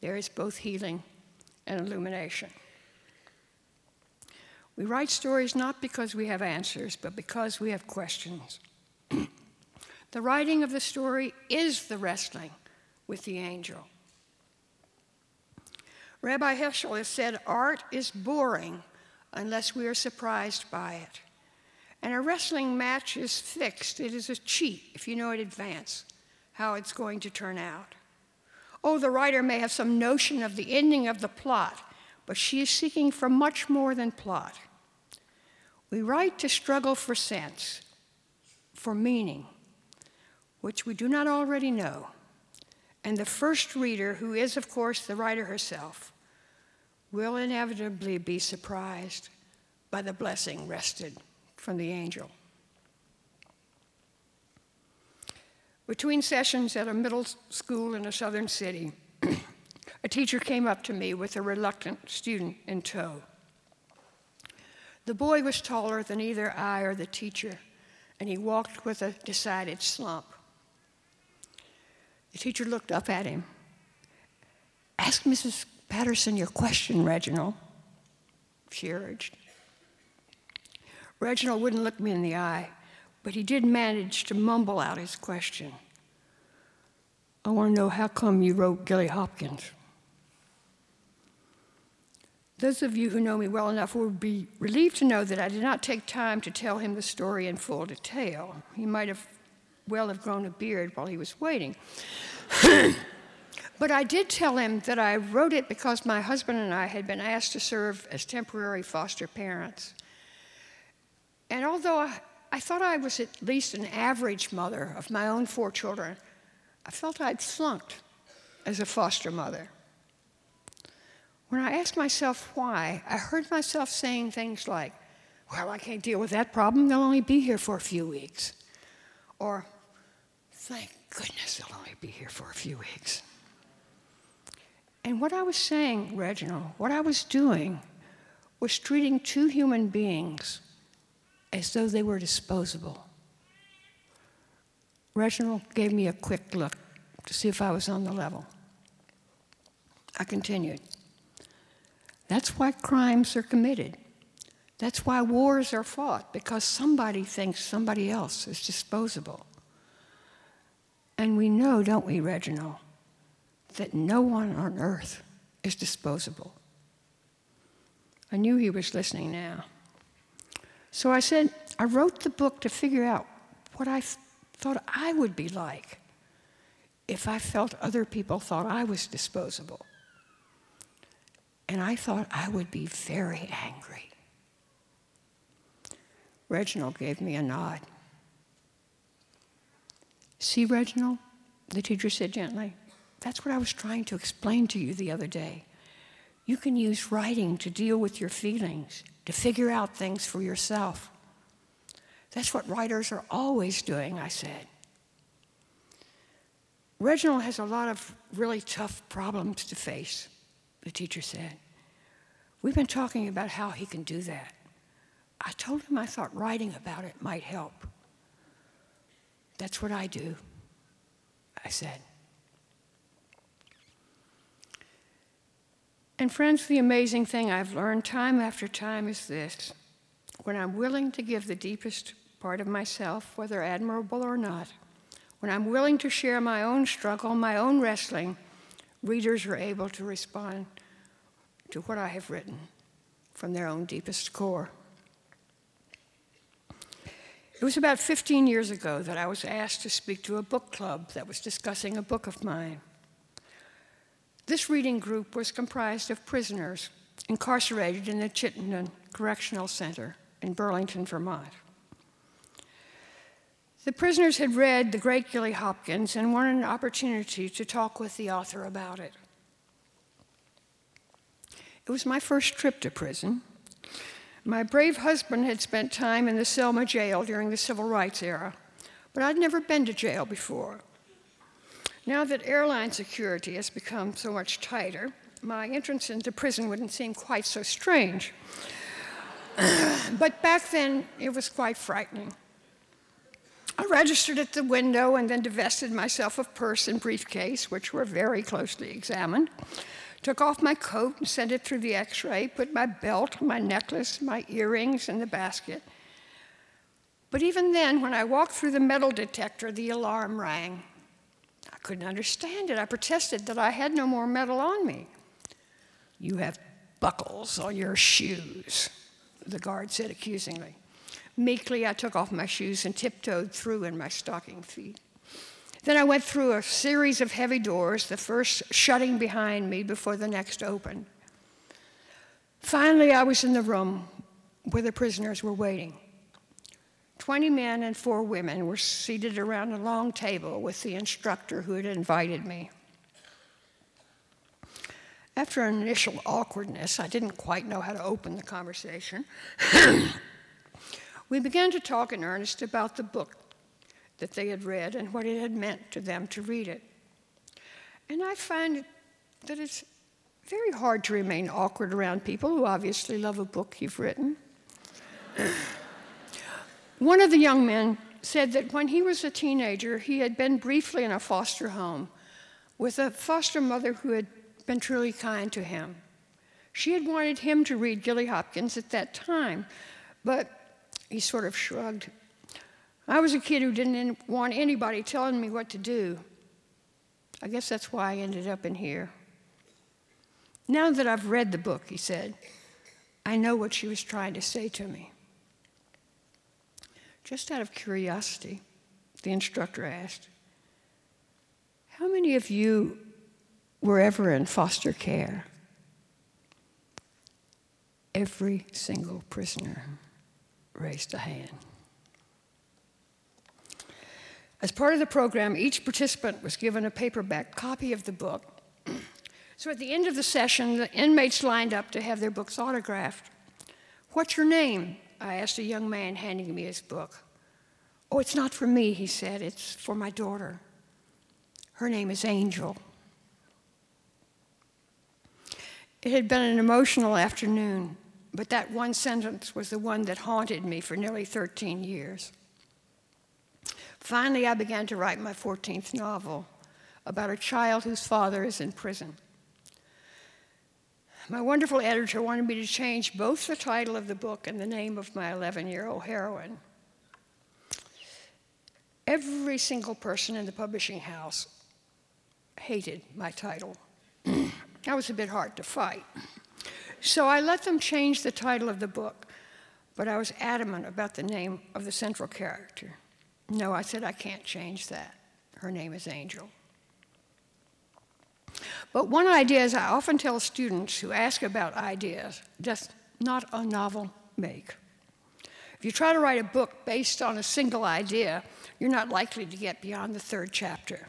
there is both healing and illumination. We write stories not because we have answers, but because we have questions. the writing of the story is the wrestling with the angel. Rabbi Heschel has said art is boring unless we are surprised by it. And a wrestling match is fixed. It is a cheat if you know in advance how it's going to turn out. Oh, the writer may have some notion of the ending of the plot, but she is seeking for much more than plot. We write to struggle for sense, for meaning, which we do not already know. And the first reader, who is, of course, the writer herself, will inevitably be surprised by the blessing wrested from the angel. Between sessions at a middle school in a southern city, a teacher came up to me with a reluctant student in tow. The boy was taller than either I or the teacher, and he walked with a decided slump. The teacher looked up at him. Ask Mrs. Paterson your question, Reginald, she urged. Reginald wouldn't look me in the eye, but he did manage to mumble out his question. I want to know how come you wrote Gilly Hopkins? Those of you who know me well enough will be relieved to know that I did not take time to tell him the story in full detail. He might have well have grown a beard while he was waiting. but I did tell him that I wrote it because my husband and I had been asked to serve as temporary foster parents. And although I, I thought I was at least an average mother of my own four children, I felt I'd flunked as a foster mother. When I asked myself why, I heard myself saying things like, Well, I can't deal with that problem. They'll only be here for a few weeks. Or, Thank goodness they'll only be here for a few weeks. And what I was saying, Reginald, what I was doing was treating two human beings as though they were disposable. Reginald gave me a quick look to see if I was on the level. I continued. That's why crimes are committed. That's why wars are fought, because somebody thinks somebody else is disposable. And we know, don't we, Reginald, that no one on earth is disposable. I knew he was listening now. So I said, I wrote the book to figure out what I th- thought I would be like if I felt other people thought I was disposable. And I thought I would be very angry. Reginald gave me a nod. See, Reginald, the teacher said gently, that's what I was trying to explain to you the other day. You can use writing to deal with your feelings, to figure out things for yourself. That's what writers are always doing, I said. Reginald has a lot of really tough problems to face, the teacher said. We've been talking about how he can do that. I told him I thought writing about it might help. That's what I do, I said. And, friends, the amazing thing I've learned time after time is this when I'm willing to give the deepest part of myself, whether admirable or not, when I'm willing to share my own struggle, my own wrestling, readers are able to respond to what I have written from their own deepest core. It was about 15 years ago that I was asked to speak to a book club that was discussing a book of mine. This reading group was comprised of prisoners incarcerated in the Chittenden Correctional Center in Burlington, Vermont. The prisoners had read The Great Gilly Hopkins and wanted an opportunity to talk with the author about it. It was my first trip to prison. My brave husband had spent time in the Selma jail during the civil rights era, but I'd never been to jail before. Now that airline security has become so much tighter, my entrance into prison wouldn't seem quite so strange. but back then, it was quite frightening. I registered at the window and then divested myself of purse and briefcase, which were very closely examined. Took off my coat and sent it through the x ray, put my belt, my necklace, my earrings in the basket. But even then, when I walked through the metal detector, the alarm rang couldn't understand it. I protested that I had no more metal on me. You have buckles on your shoes, the guard said accusingly. Meekly, I took off my shoes and tiptoed through in my stocking feet. Then I went through a series of heavy doors, the first shutting behind me before the next opened. Finally, I was in the room where the prisoners were waiting. 20 men and four women were seated around a long table with the instructor who had invited me. After an initial awkwardness, I didn't quite know how to open the conversation. we began to talk in earnest about the book that they had read and what it had meant to them to read it. And I find that it's very hard to remain awkward around people who obviously love a book you've written. One of the young men said that when he was a teenager, he had been briefly in a foster home with a foster mother who had been truly kind to him. She had wanted him to read Gilly Hopkins at that time, but he sort of shrugged. I was a kid who didn't want anybody telling me what to do. I guess that's why I ended up in here. Now that I've read the book, he said, I know what she was trying to say to me. Just out of curiosity, the instructor asked, How many of you were ever in foster care? Every single prisoner raised a hand. As part of the program, each participant was given a paperback copy of the book. so at the end of the session, the inmates lined up to have their books autographed. What's your name? I asked a young man handing me his book. Oh, it's not for me, he said, it's for my daughter. Her name is Angel. It had been an emotional afternoon, but that one sentence was the one that haunted me for nearly 13 years. Finally, I began to write my 14th novel about a child whose father is in prison. My wonderful editor wanted me to change both the title of the book and the name of my 11 year old heroine. Every single person in the publishing house hated my title. that was a bit hard to fight. So I let them change the title of the book, but I was adamant about the name of the central character. No, I said, I can't change that. Her name is Angel. But one idea is I often tell students who ask about ideas, does not a novel make? If you try to write a book based on a single idea, you're not likely to get beyond the third chapter.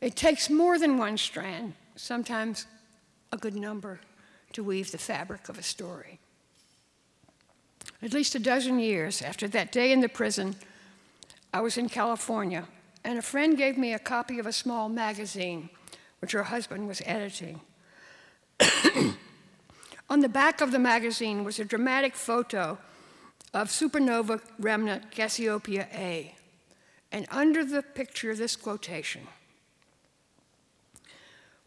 It takes more than one strand, sometimes a good number, to weave the fabric of a story. At least a dozen years after that day in the prison, I was in California, and a friend gave me a copy of a small magazine which her husband was editing. On the back of the magazine was a dramatic photo of supernova remnant Cassiopeia A. And under the picture, this quotation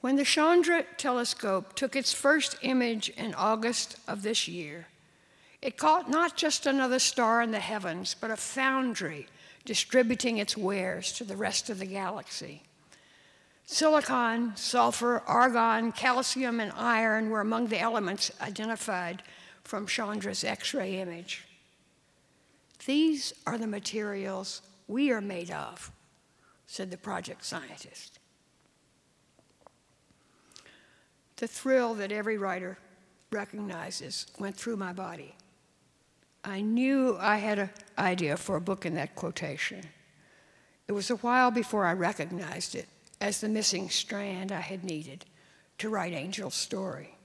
When the Chandra telescope took its first image in August of this year, it caught not just another star in the heavens, but a foundry distributing its wares to the rest of the galaxy. Silicon, sulfur, argon, calcium, and iron were among the elements identified from Chandra's X ray image. These are the materials we are made of, said the project scientist. The thrill that every writer recognizes went through my body. I knew I had an idea for a book in that quotation. It was a while before I recognized it as the missing strand I had needed to write Angel's story.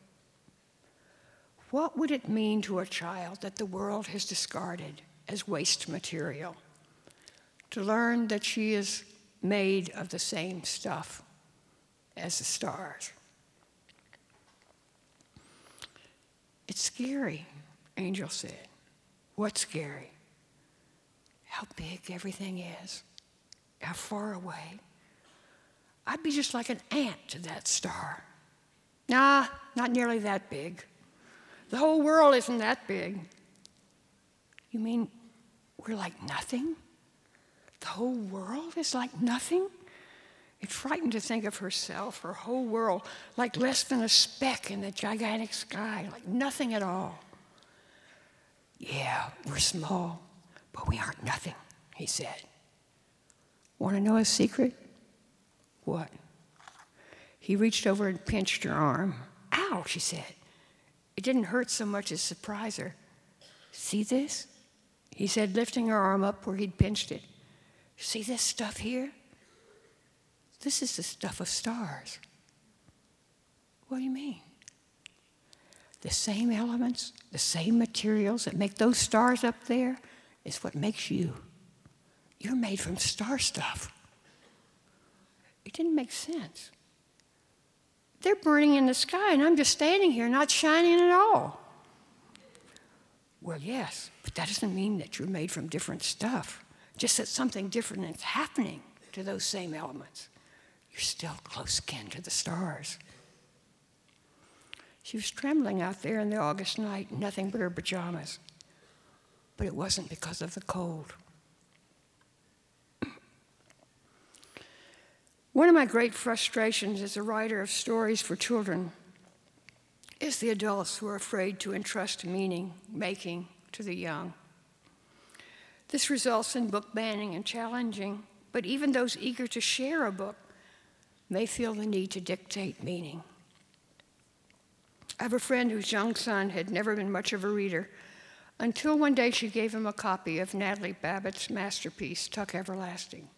What would it mean to a child that the world has discarded as waste material? To learn that she is made of the same stuff as the stars. It's scary, Angel said. What's scary? How big everything is, how far away. I'd be just like an ant to that star. Nah, not nearly that big. The whole world isn't that big. You mean we're like nothing? The whole world is like nothing? It's frightening to think of herself, her whole world, like less than a speck in the gigantic sky, like nothing at all. Yeah, we're small, but we aren't nothing, he said. Want to know a secret? What? He reached over and pinched her arm. Ow, she said. It didn't hurt so much as surprise her. See this? He said, lifting her arm up where he'd pinched it. See this stuff here? This is the stuff of stars. What do you mean? The same elements, the same materials that make those stars up there is what makes you. You're made from star stuff. Didn't make sense. They're burning in the sky, and I'm just standing here not shining at all. Well, yes, but that doesn't mean that you're made from different stuff, just that something different is happening to those same elements. You're still close kin to the stars. She was trembling out there in the August night, nothing but her pajamas. But it wasn't because of the cold. One of my great frustrations as a writer of stories for children is the adults who are afraid to entrust meaning making to the young. This results in book banning and challenging, but even those eager to share a book may feel the need to dictate meaning. I have a friend whose young son had never been much of a reader until one day she gave him a copy of Natalie Babbitt's masterpiece, Tuck Everlasting.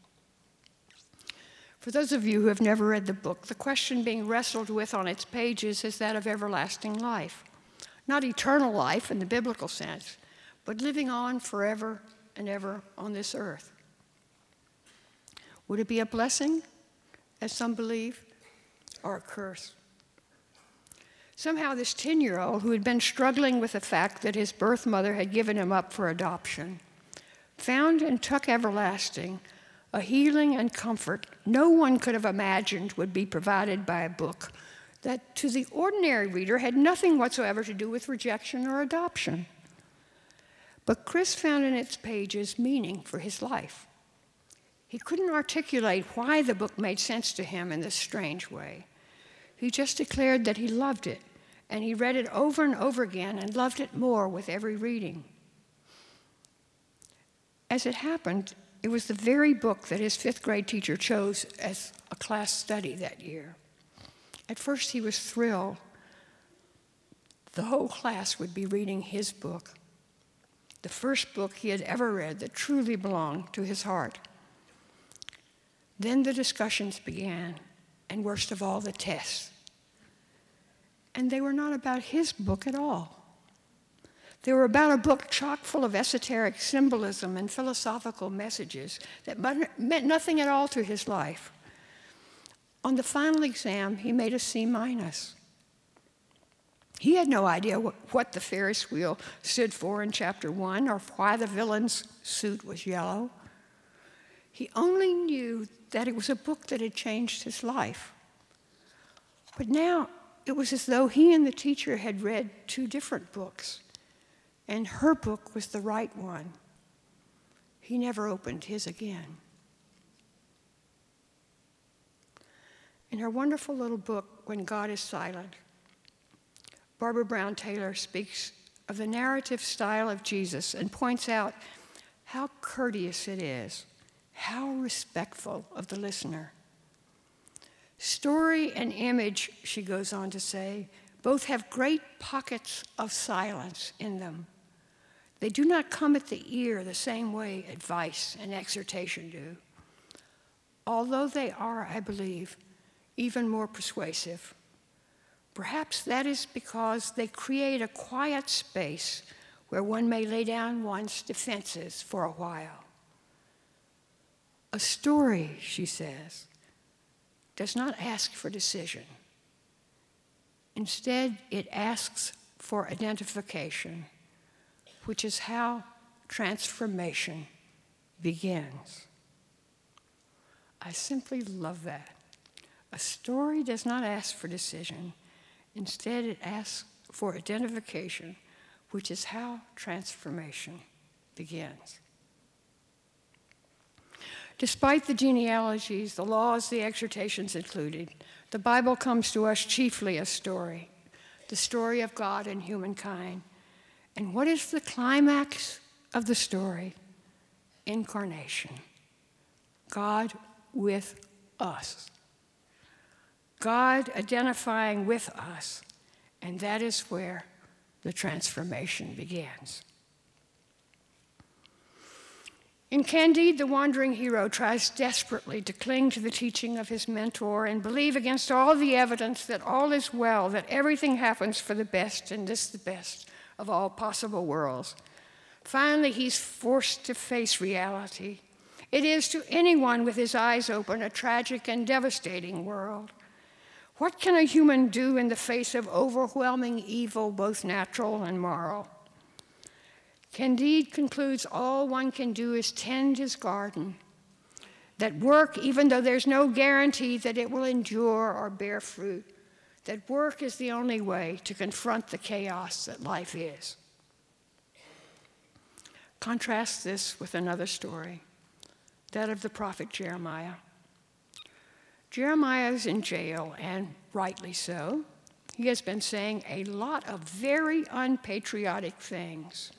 For those of you who have never read the book, the question being wrestled with on its pages is that of everlasting life. Not eternal life in the biblical sense, but living on forever and ever on this earth. Would it be a blessing, as some believe, or a curse? Somehow, this 10 year old who had been struggling with the fact that his birth mother had given him up for adoption found in Tuck Everlasting a healing and comfort no one could have imagined would be provided by a book that to the ordinary reader had nothing whatsoever to do with rejection or adoption. But Chris found in its pages meaning for his life. He couldn't articulate why the book made sense to him in this strange way. He just declared that he loved it, and he read it over and over again and loved it more with every reading. As it happened, it was the very book that his fifth grade teacher chose as a class study that year. At first, he was thrilled. The whole class would be reading his book, the first book he had ever read that truly belonged to his heart. Then the discussions began, and worst of all, the tests. And they were not about his book at all. They were about a book chock full of esoteric symbolism and philosophical messages that meant nothing at all to his life. On the final exam, he made a C minus. He had no idea what the Ferris wheel stood for in chapter one or why the villain's suit was yellow. He only knew that it was a book that had changed his life. But now it was as though he and the teacher had read two different books, and her book was the right one. He never opened his again. In her wonderful little book, When God is Silent, Barbara Brown Taylor speaks of the narrative style of Jesus and points out how courteous it is, how respectful of the listener. Story and image, she goes on to say, both have great pockets of silence in them. They do not come at the ear the same way advice and exhortation do, although they are, I believe, even more persuasive. Perhaps that is because they create a quiet space where one may lay down one's defenses for a while. A story, she says, does not ask for decision. Instead, it asks for identification, which is how transformation begins. I simply love that. A story does not ask for decision. Instead, it asks for identification, which is how transformation begins. Despite the genealogies, the laws, the exhortations included, the Bible comes to us chiefly a story the story of God and humankind. And what is the climax of the story? Incarnation. God with us. God identifying with us, and that is where the transformation begins. In Candide, the wandering hero tries desperately to cling to the teaching of his mentor and believe against all the evidence that all is well, that everything happens for the best, and this the best of all possible worlds. Finally, he's forced to face reality. It is to anyone with his eyes open a tragic and devastating world. What can a human do in the face of overwhelming evil, both natural and moral? Candide concludes all one can do is tend his garden. That work, even though there's no guarantee that it will endure or bear fruit, that work is the only way to confront the chaos that life is. Contrast this with another story, that of the prophet Jeremiah. Jeremiah is in jail, and rightly so. He has been saying a lot of very unpatriotic things.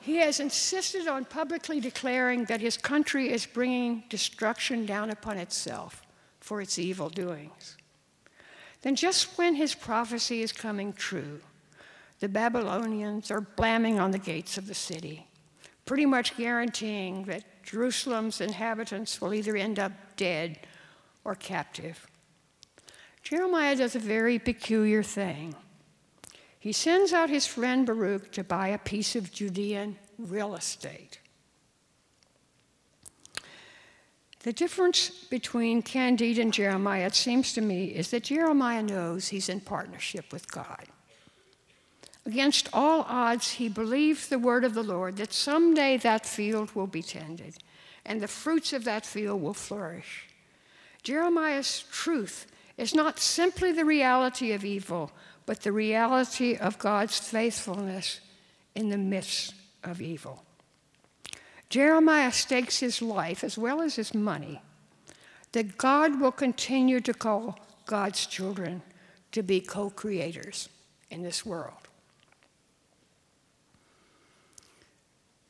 He has insisted on publicly declaring that his country is bringing destruction down upon itself for its evil doings. Then, just when his prophecy is coming true, the Babylonians are blamming on the gates of the city, pretty much guaranteeing that Jerusalem's inhabitants will either end up dead or captive. Jeremiah does a very peculiar thing. He sends out his friend Baruch to buy a piece of Judean real estate. The difference between Candide and Jeremiah, it seems to me, is that Jeremiah knows he's in partnership with God. Against all odds, he believes the word of the Lord that someday that field will be tended and the fruits of that field will flourish. Jeremiah's truth is not simply the reality of evil, but the reality of God's faithfulness in the midst of evil. Jeremiah stakes his life as well as his money that God will continue to call God's children to be co creators in this world.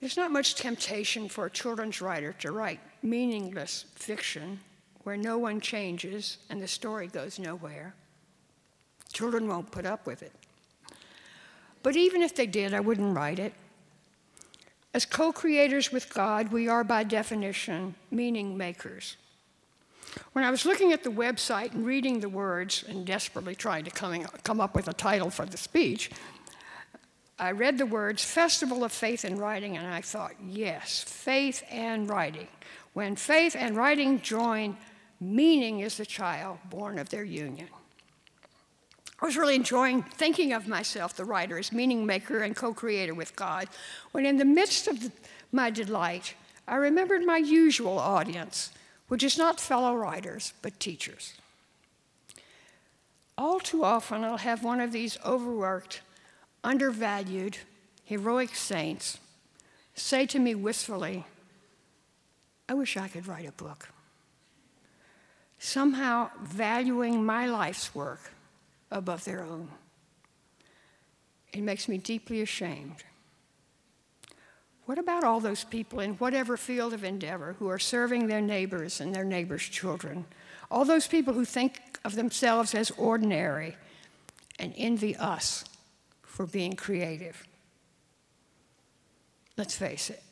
There's not much temptation for a children's writer to write meaningless fiction where no one changes and the story goes nowhere. Children won't put up with it. But even if they did, I wouldn't write it. As co creators with God, we are by definition meaning makers. When I was looking at the website and reading the words and desperately trying to come up with a title for the speech, I read the words Festival of Faith and Writing, and I thought, yes, faith and writing. When faith and writing join, meaning is the child born of their union. I was really enjoying thinking of myself, the writer, as meaning maker and co creator with God, when in the midst of my delight, I remembered my usual audience, which is not fellow writers, but teachers. All too often, I'll have one of these overworked, undervalued, heroic saints say to me wistfully, I wish I could write a book. Somehow valuing my life's work above their own. It makes me deeply ashamed. What about all those people in whatever field of endeavor who are serving their neighbors and their neighbors' children? All those people who think of themselves as ordinary and envy us for being creative. Let's face it.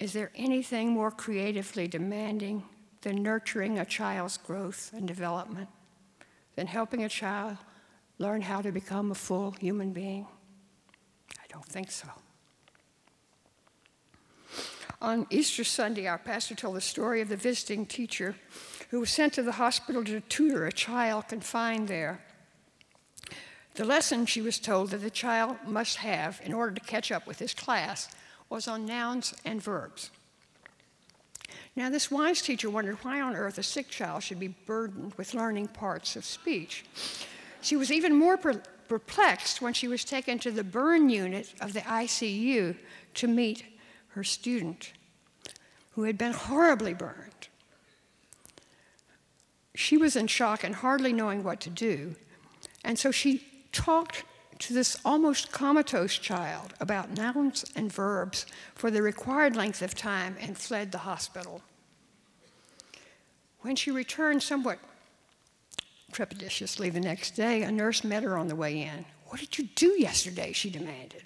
Is there anything more creatively demanding than nurturing a child's growth and development? Than helping a child learn how to become a full human being? I don't think so. On Easter Sunday, our pastor told the story of the visiting teacher who was sent to the hospital to tutor a child confined there. The lesson she was told that the child must have in order to catch up with his class was on nouns and verbs. Now, this wise teacher wondered why on earth a sick child should be burdened with learning parts of speech. She was even more per- perplexed when she was taken to the burn unit of the ICU to meet her student, who had been horribly burned. She was in shock and hardly knowing what to do, and so she talked to this almost comatose child about nouns and verbs for the required length of time and fled the hospital. When she returned somewhat trepidatiously the next day, a nurse met her on the way in. What did you do yesterday? she demanded.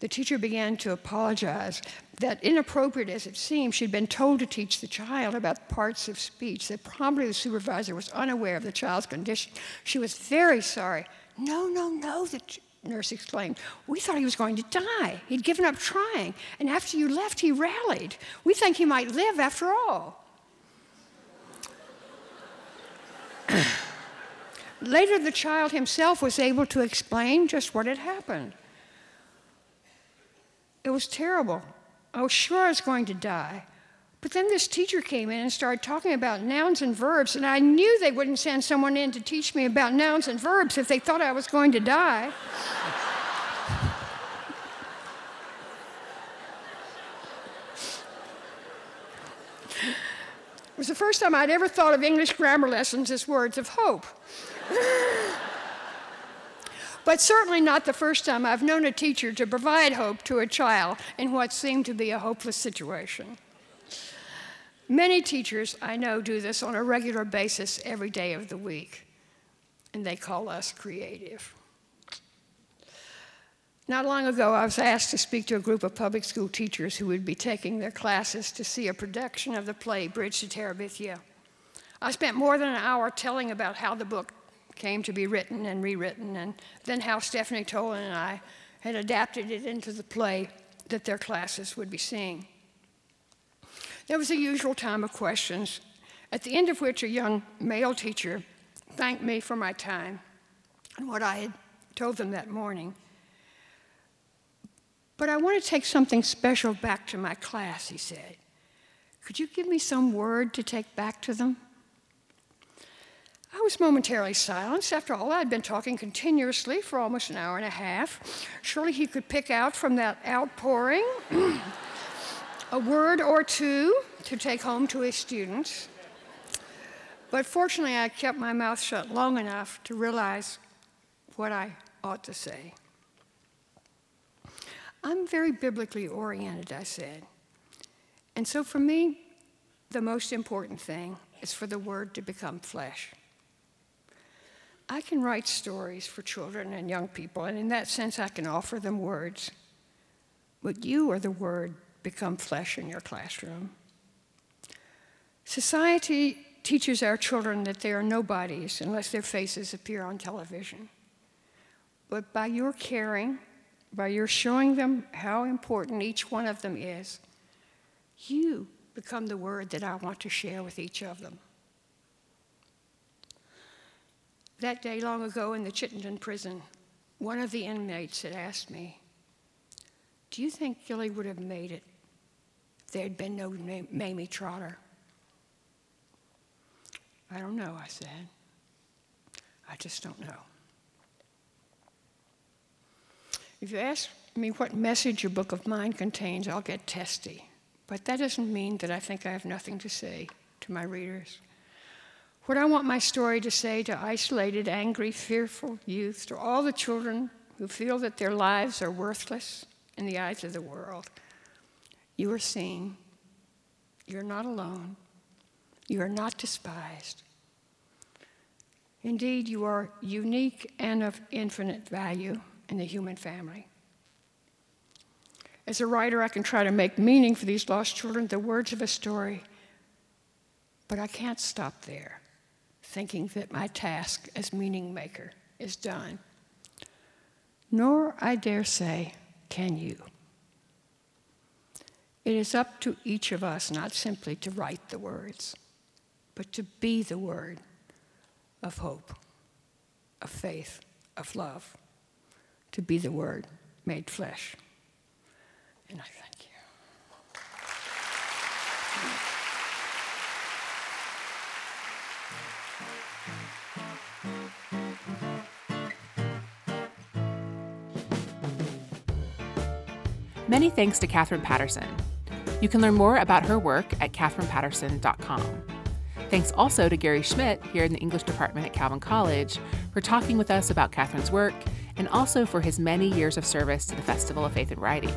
The teacher began to apologize that, inappropriate as it seemed, she'd been told to teach the child about parts of speech, that probably the supervisor was unaware of the child's condition. She was very sorry. No, no, no, the nurse exclaimed. We thought he was going to die. He'd given up trying, and after you left, he rallied. We think he might live after all. Later, the child himself was able to explain just what had happened. It was terrible. I was sure I was going to die. But then this teacher came in and started talking about nouns and verbs, and I knew they wouldn't send someone in to teach me about nouns and verbs if they thought I was going to die. It was the first time I'd ever thought of English grammar lessons as words of hope. but certainly not the first time I've known a teacher to provide hope to a child in what seemed to be a hopeless situation. Many teachers I know do this on a regular basis every day of the week, and they call us creative. Not long ago, I was asked to speak to a group of public school teachers who would be taking their classes to see a production of the play Bridge to Terabithia. I spent more than an hour telling about how the book came to be written and rewritten, and then how Stephanie Tolan and I had adapted it into the play that their classes would be seeing. There was the usual time of questions, at the end of which a young male teacher thanked me for my time and what I had told them that morning. But I want to take something special back to my class, he said. Could you give me some word to take back to them? I was momentarily silenced. After all, I'd been talking continuously for almost an hour and a half. Surely he could pick out from that outpouring a word or two to take home to his students. But fortunately, I kept my mouth shut long enough to realize what I ought to say. I'm very biblically oriented, I said. And so for me, the most important thing is for the word to become flesh. I can write stories for children and young people, and in that sense, I can offer them words. But you are the word become flesh in your classroom. Society teaches our children that they are nobodies unless their faces appear on television. But by your caring, by your showing them how important each one of them is, you become the word that I want to share with each of them. That day long ago in the Chittenden prison, one of the inmates had asked me, Do you think Gilly would have made it there had been no Maime Trotter? I don't know, I said. I just don't know. If you ask me what message your book of mine contains, I'll get testy. But that doesn't mean that I think I have nothing to say to my readers. What I want my story to say to isolated, angry, fearful youth, to all the children who feel that their lives are worthless in the eyes of the world, you are seen. You're not alone. You are not despised. Indeed, you are unique and of infinite value in the human family. As a writer, I can try to make meaning for these lost children, the words of a story, but I can't stop there, thinking that my task as meaning maker is done. Nor, I dare say, can you. It is up to each of us not simply to write the words, but to be the word of hope, of faith, of love, to be the word made flesh. And I thank you. Many thanks to Katherine Paterson. You can learn more about her work at katherinepaterson.com. Thanks also to Gary Schmidt here in the English department at Calvin College for talking with us about Katherine's work and also for his many years of service to the Festival of Faith and Writing.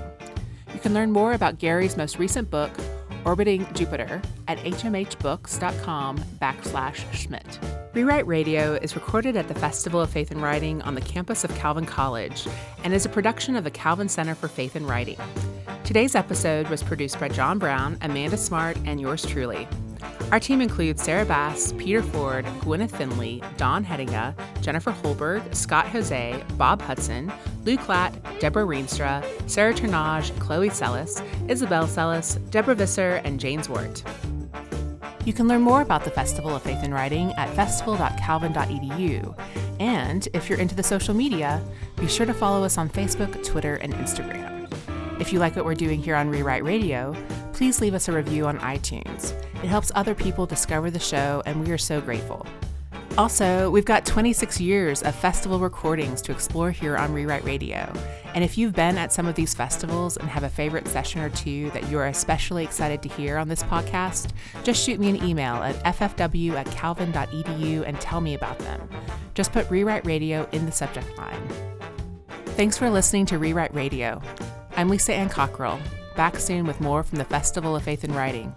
You can learn more about Gary's most recent book, Orbiting Jupiter, at hmhbooks.com backslash Schmidt. Rewrite Radio is recorded at the Festival of Faith and Writing on the campus of Calvin College and is a production of the Calvin Center for Faith and Writing. Today's episode was produced by John Brown, Amanda Smart, and yours truly. Our team includes Sarah Bass, Peter Ford, Gwyneth Finley, Don Hettinga, Jennifer Holberg, Scott Jose, Bob Hudson, Lew Klatt, Deborah Reenstra, Sarah Turnage, Chloe Sellis, Isabel Sellis, Deborah Visser, and James Wart. You can learn more about the Festival of Faith and Writing at festival.calvin.edu. And if you're into the social media, be sure to follow us on Facebook, Twitter, and Instagram. If you like what we're doing here on Rewrite Radio, please leave us a review on iTunes. It helps other people discover the show, and we are so grateful. Also, we've got 26 years of festival recordings to explore here on Rewrite Radio. And if you've been at some of these festivals and have a favorite session or two that you're especially excited to hear on this podcast, just shoot me an email at ffw at calvin.edu and tell me about them. Just put Rewrite Radio in the subject line. Thanks for listening to Rewrite Radio. I'm Lisa Ann Cockrell, back soon with more from the Festival of Faith and Writing.